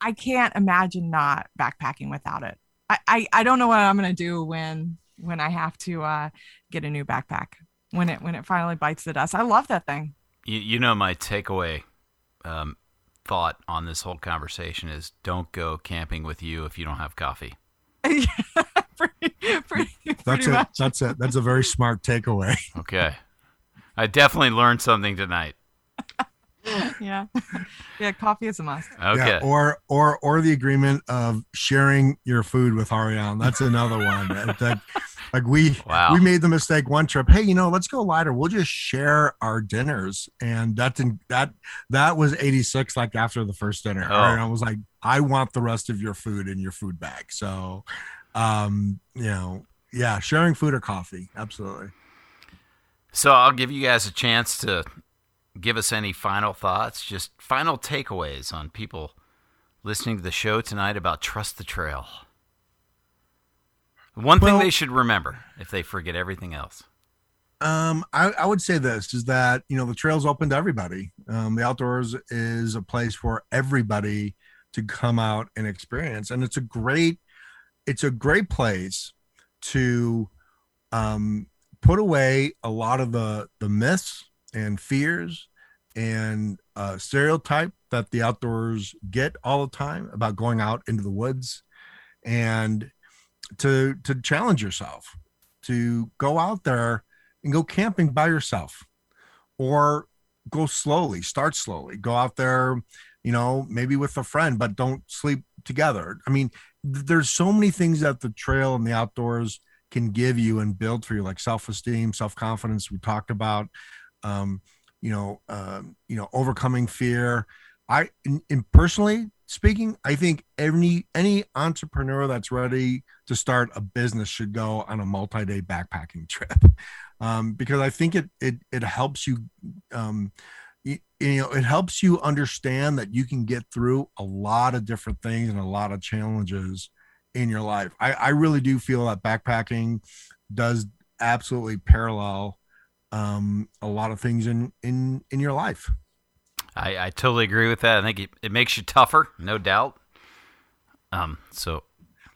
I can't imagine not backpacking without it. I I, I don't know what I'm going to do when when I have to uh get a new backpack when it when it finally bites the dust. I love that thing. You, you know, my takeaway um, thought on this whole conversation is don't go camping with you if you don't have coffee. pretty, pretty, That's pretty it. much. That's it. That's a very smart takeaway. Okay. I definitely learned something tonight. Yeah. yeah, coffee is a must. Okay. Yeah, or or or the agreement of sharing your food with Ariane. That's another one. That- that- like we Wow. we made the mistake one trip. Hey, you know, let's go lighter. We'll just share our dinners, and that didn't that that was eighty six. Like after the first dinner, Oh. Ariane was like, "I want the rest of your food in your food bag." So, um, you know, yeah, sharing food or coffee, absolutely. So I'll give you guys a chance to give us any final thoughts, just final takeaways on people listening to the show tonight about Trust the Trail. One thing they should remember if they forget everything else. Um, I, I would say this is that you know the trail's open to everybody. Um, the outdoors is a place for everybody to come out and experience, and it's a great, it's a great place to um, put away a lot of the the myths and fears and uh, stereotype that the outdoors get all the time about going out into the woods, and to to challenge yourself to go out there and go camping by yourself or go slowly start slowly go out there you know maybe with a friend but don't sleep together. I mean th- there's so many things that the trail and the outdoors can give you and build for you like self-esteem self-confidence we talked about um, you know um, you know overcoming fear. I personally speaking i think any any entrepreneur that's ready to start a business should go on a multi-day backpacking trip um, because I think it it it helps you um, you, you know it helps you understand that you can get through a lot of different things and a lot of challenges in your life. I, I really do feel that backpacking does absolutely parallel um, a lot of things in in in your life. I, I totally agree with that. I think it, it makes you tougher, no doubt. Um, so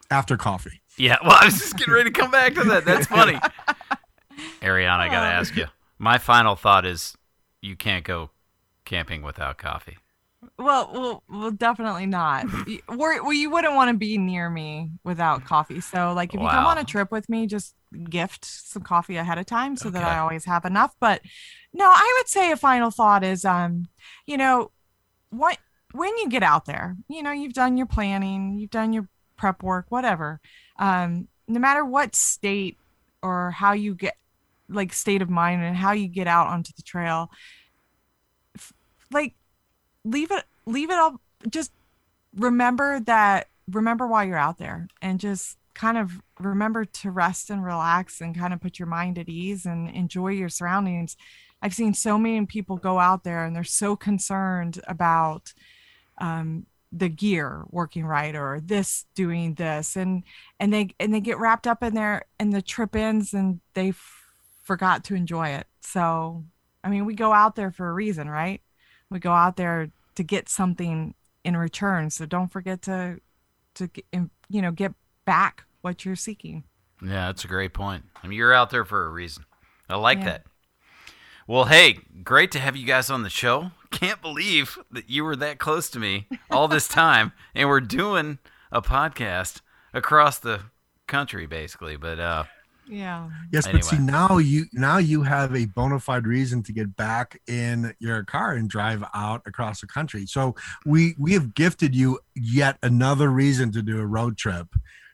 After coffee, yeah, well, I was just getting ready to come back to that. That's funny. Ariana, I gotta ask you. My final thought is, you can't go camping without coffee. Well, well, well, definitely not. Y- well, you wouldn't want to be near me without coffee. So, like, if you come on a trip with me, just gift some coffee ahead of time so that I always have enough. But no, I would say a final thought is, um, you know, what when you get out there, you know, you've done your planning, you've done your prep work, whatever. Um, no matter what state or how you get, like, state of mind and how you get out onto the trail, f- like leave it leave it all just remember that remember why you're out there and just kind of remember to rest and relax and kind of put your mind at ease and enjoy your surroundings i've seen so many people go out there and they're so concerned about um, the gear working right or this doing this and and they and they get wrapped up in there and the trip ends and they f- forgot to enjoy it so i mean we go out there for a reason right we go out there to get something in return so don't forget to to get- you know get back what you're seeking Yeah, that's a great point. I mean, you're out there for a reason. I like Yeah. that. Well, hey, great to have you guys on the show. Can't believe that you were that close to me all this time, and we're doing a podcast across the country, basically. But uh, Yeah. Yes, but see now you now you have a bona fide reason to get back in your car and drive out across the country. So we we have gifted you yet another reason to do a road trip,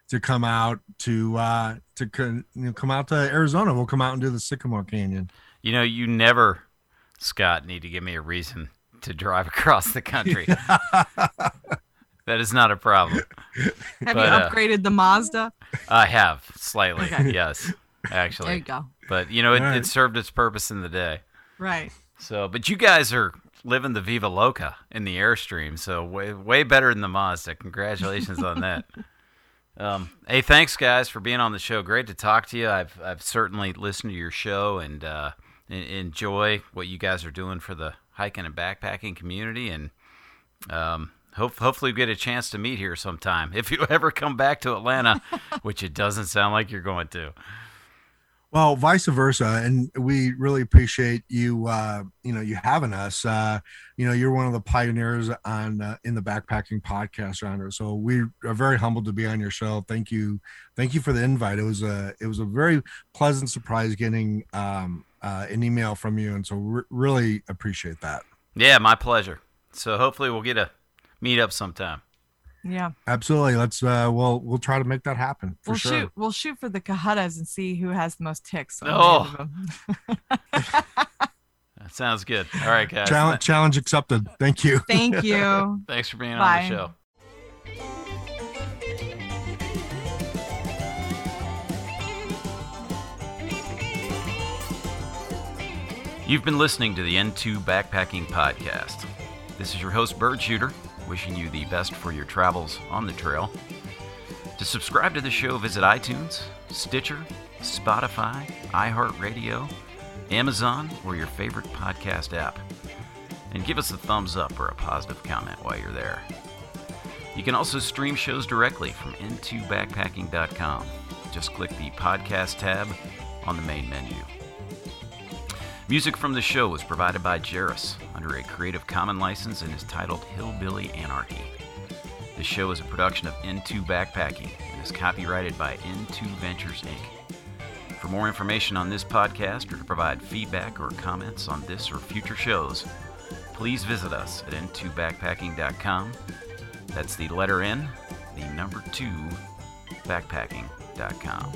to come out to uh to con, you know, come out to Arizona. We'll come out and do the Sycamore Canyon. You know, you never, Scott, need to give me a reason to drive across the country. that is not a problem. Have But, you uh, upgraded the Mazda? I have slightly, Okay. yes, actually. There you go. But you know, it, Alright. it served its purpose in the day. Right. So, but you guys are living the Viva Loca in the Airstream, so way way better than the Mazda. Congratulations on that. Um, hey, thanks guys for being on the show. Great to talk to you. I've I've certainly listened to your show and uh, en- enjoy what you guys are doing for the hiking and backpacking community, and um, hope hopefully get a chance to meet here sometime if you ever come back to Atlanta, which it doesn't sound like you're going to. Well, vice versa, and we really appreciate you. Uh, you know, you having us. Uh, you know, you're one of the pioneers on uh, in the backpacking podcast genre. So we are very humbled to be on your show. Thank you, thank you for the invite. It was a it was a very pleasant surprise getting um, uh, an email from you, and so re- really appreciate that. Yeah, my pleasure. So hopefully we'll get a meet up sometime. Yeah. Absolutely. Let's. Uh, we'll we'll try to make that happen for we'll sure. shoot. We'll shoot for the Cohuttas and see who has the most ticks. on Oh. end of them. That sounds good. All right, guys. Challenge challenge accepted. Thank you. Thank you. Thanks for being Bye. on the show. You've been listening to the N2 Backpacking Podcast. This is your host, Bird Shooter, wishing you the best for your travels on the trail. To subscribe to the show, visit iTunes, Stitcher, Spotify, iHeartRadio, Amazon, or your favorite podcast app. And give us a thumbs up or a positive comment while you're there. You can also stream shows directly from n2backpacking.com. Just click the podcast tab on the main menu. Music from the show was provided by Jairus under a Creative Commons license and is titled Hillbilly Anarchy. The show is a production of N2 Backpacking and is copyrighted by N2 Ventures Inc. For more information on this podcast or to provide feedback or comments on this or future shows, please visit us at n2backpacking.com. That's the letter N, the number two, backpacking.com.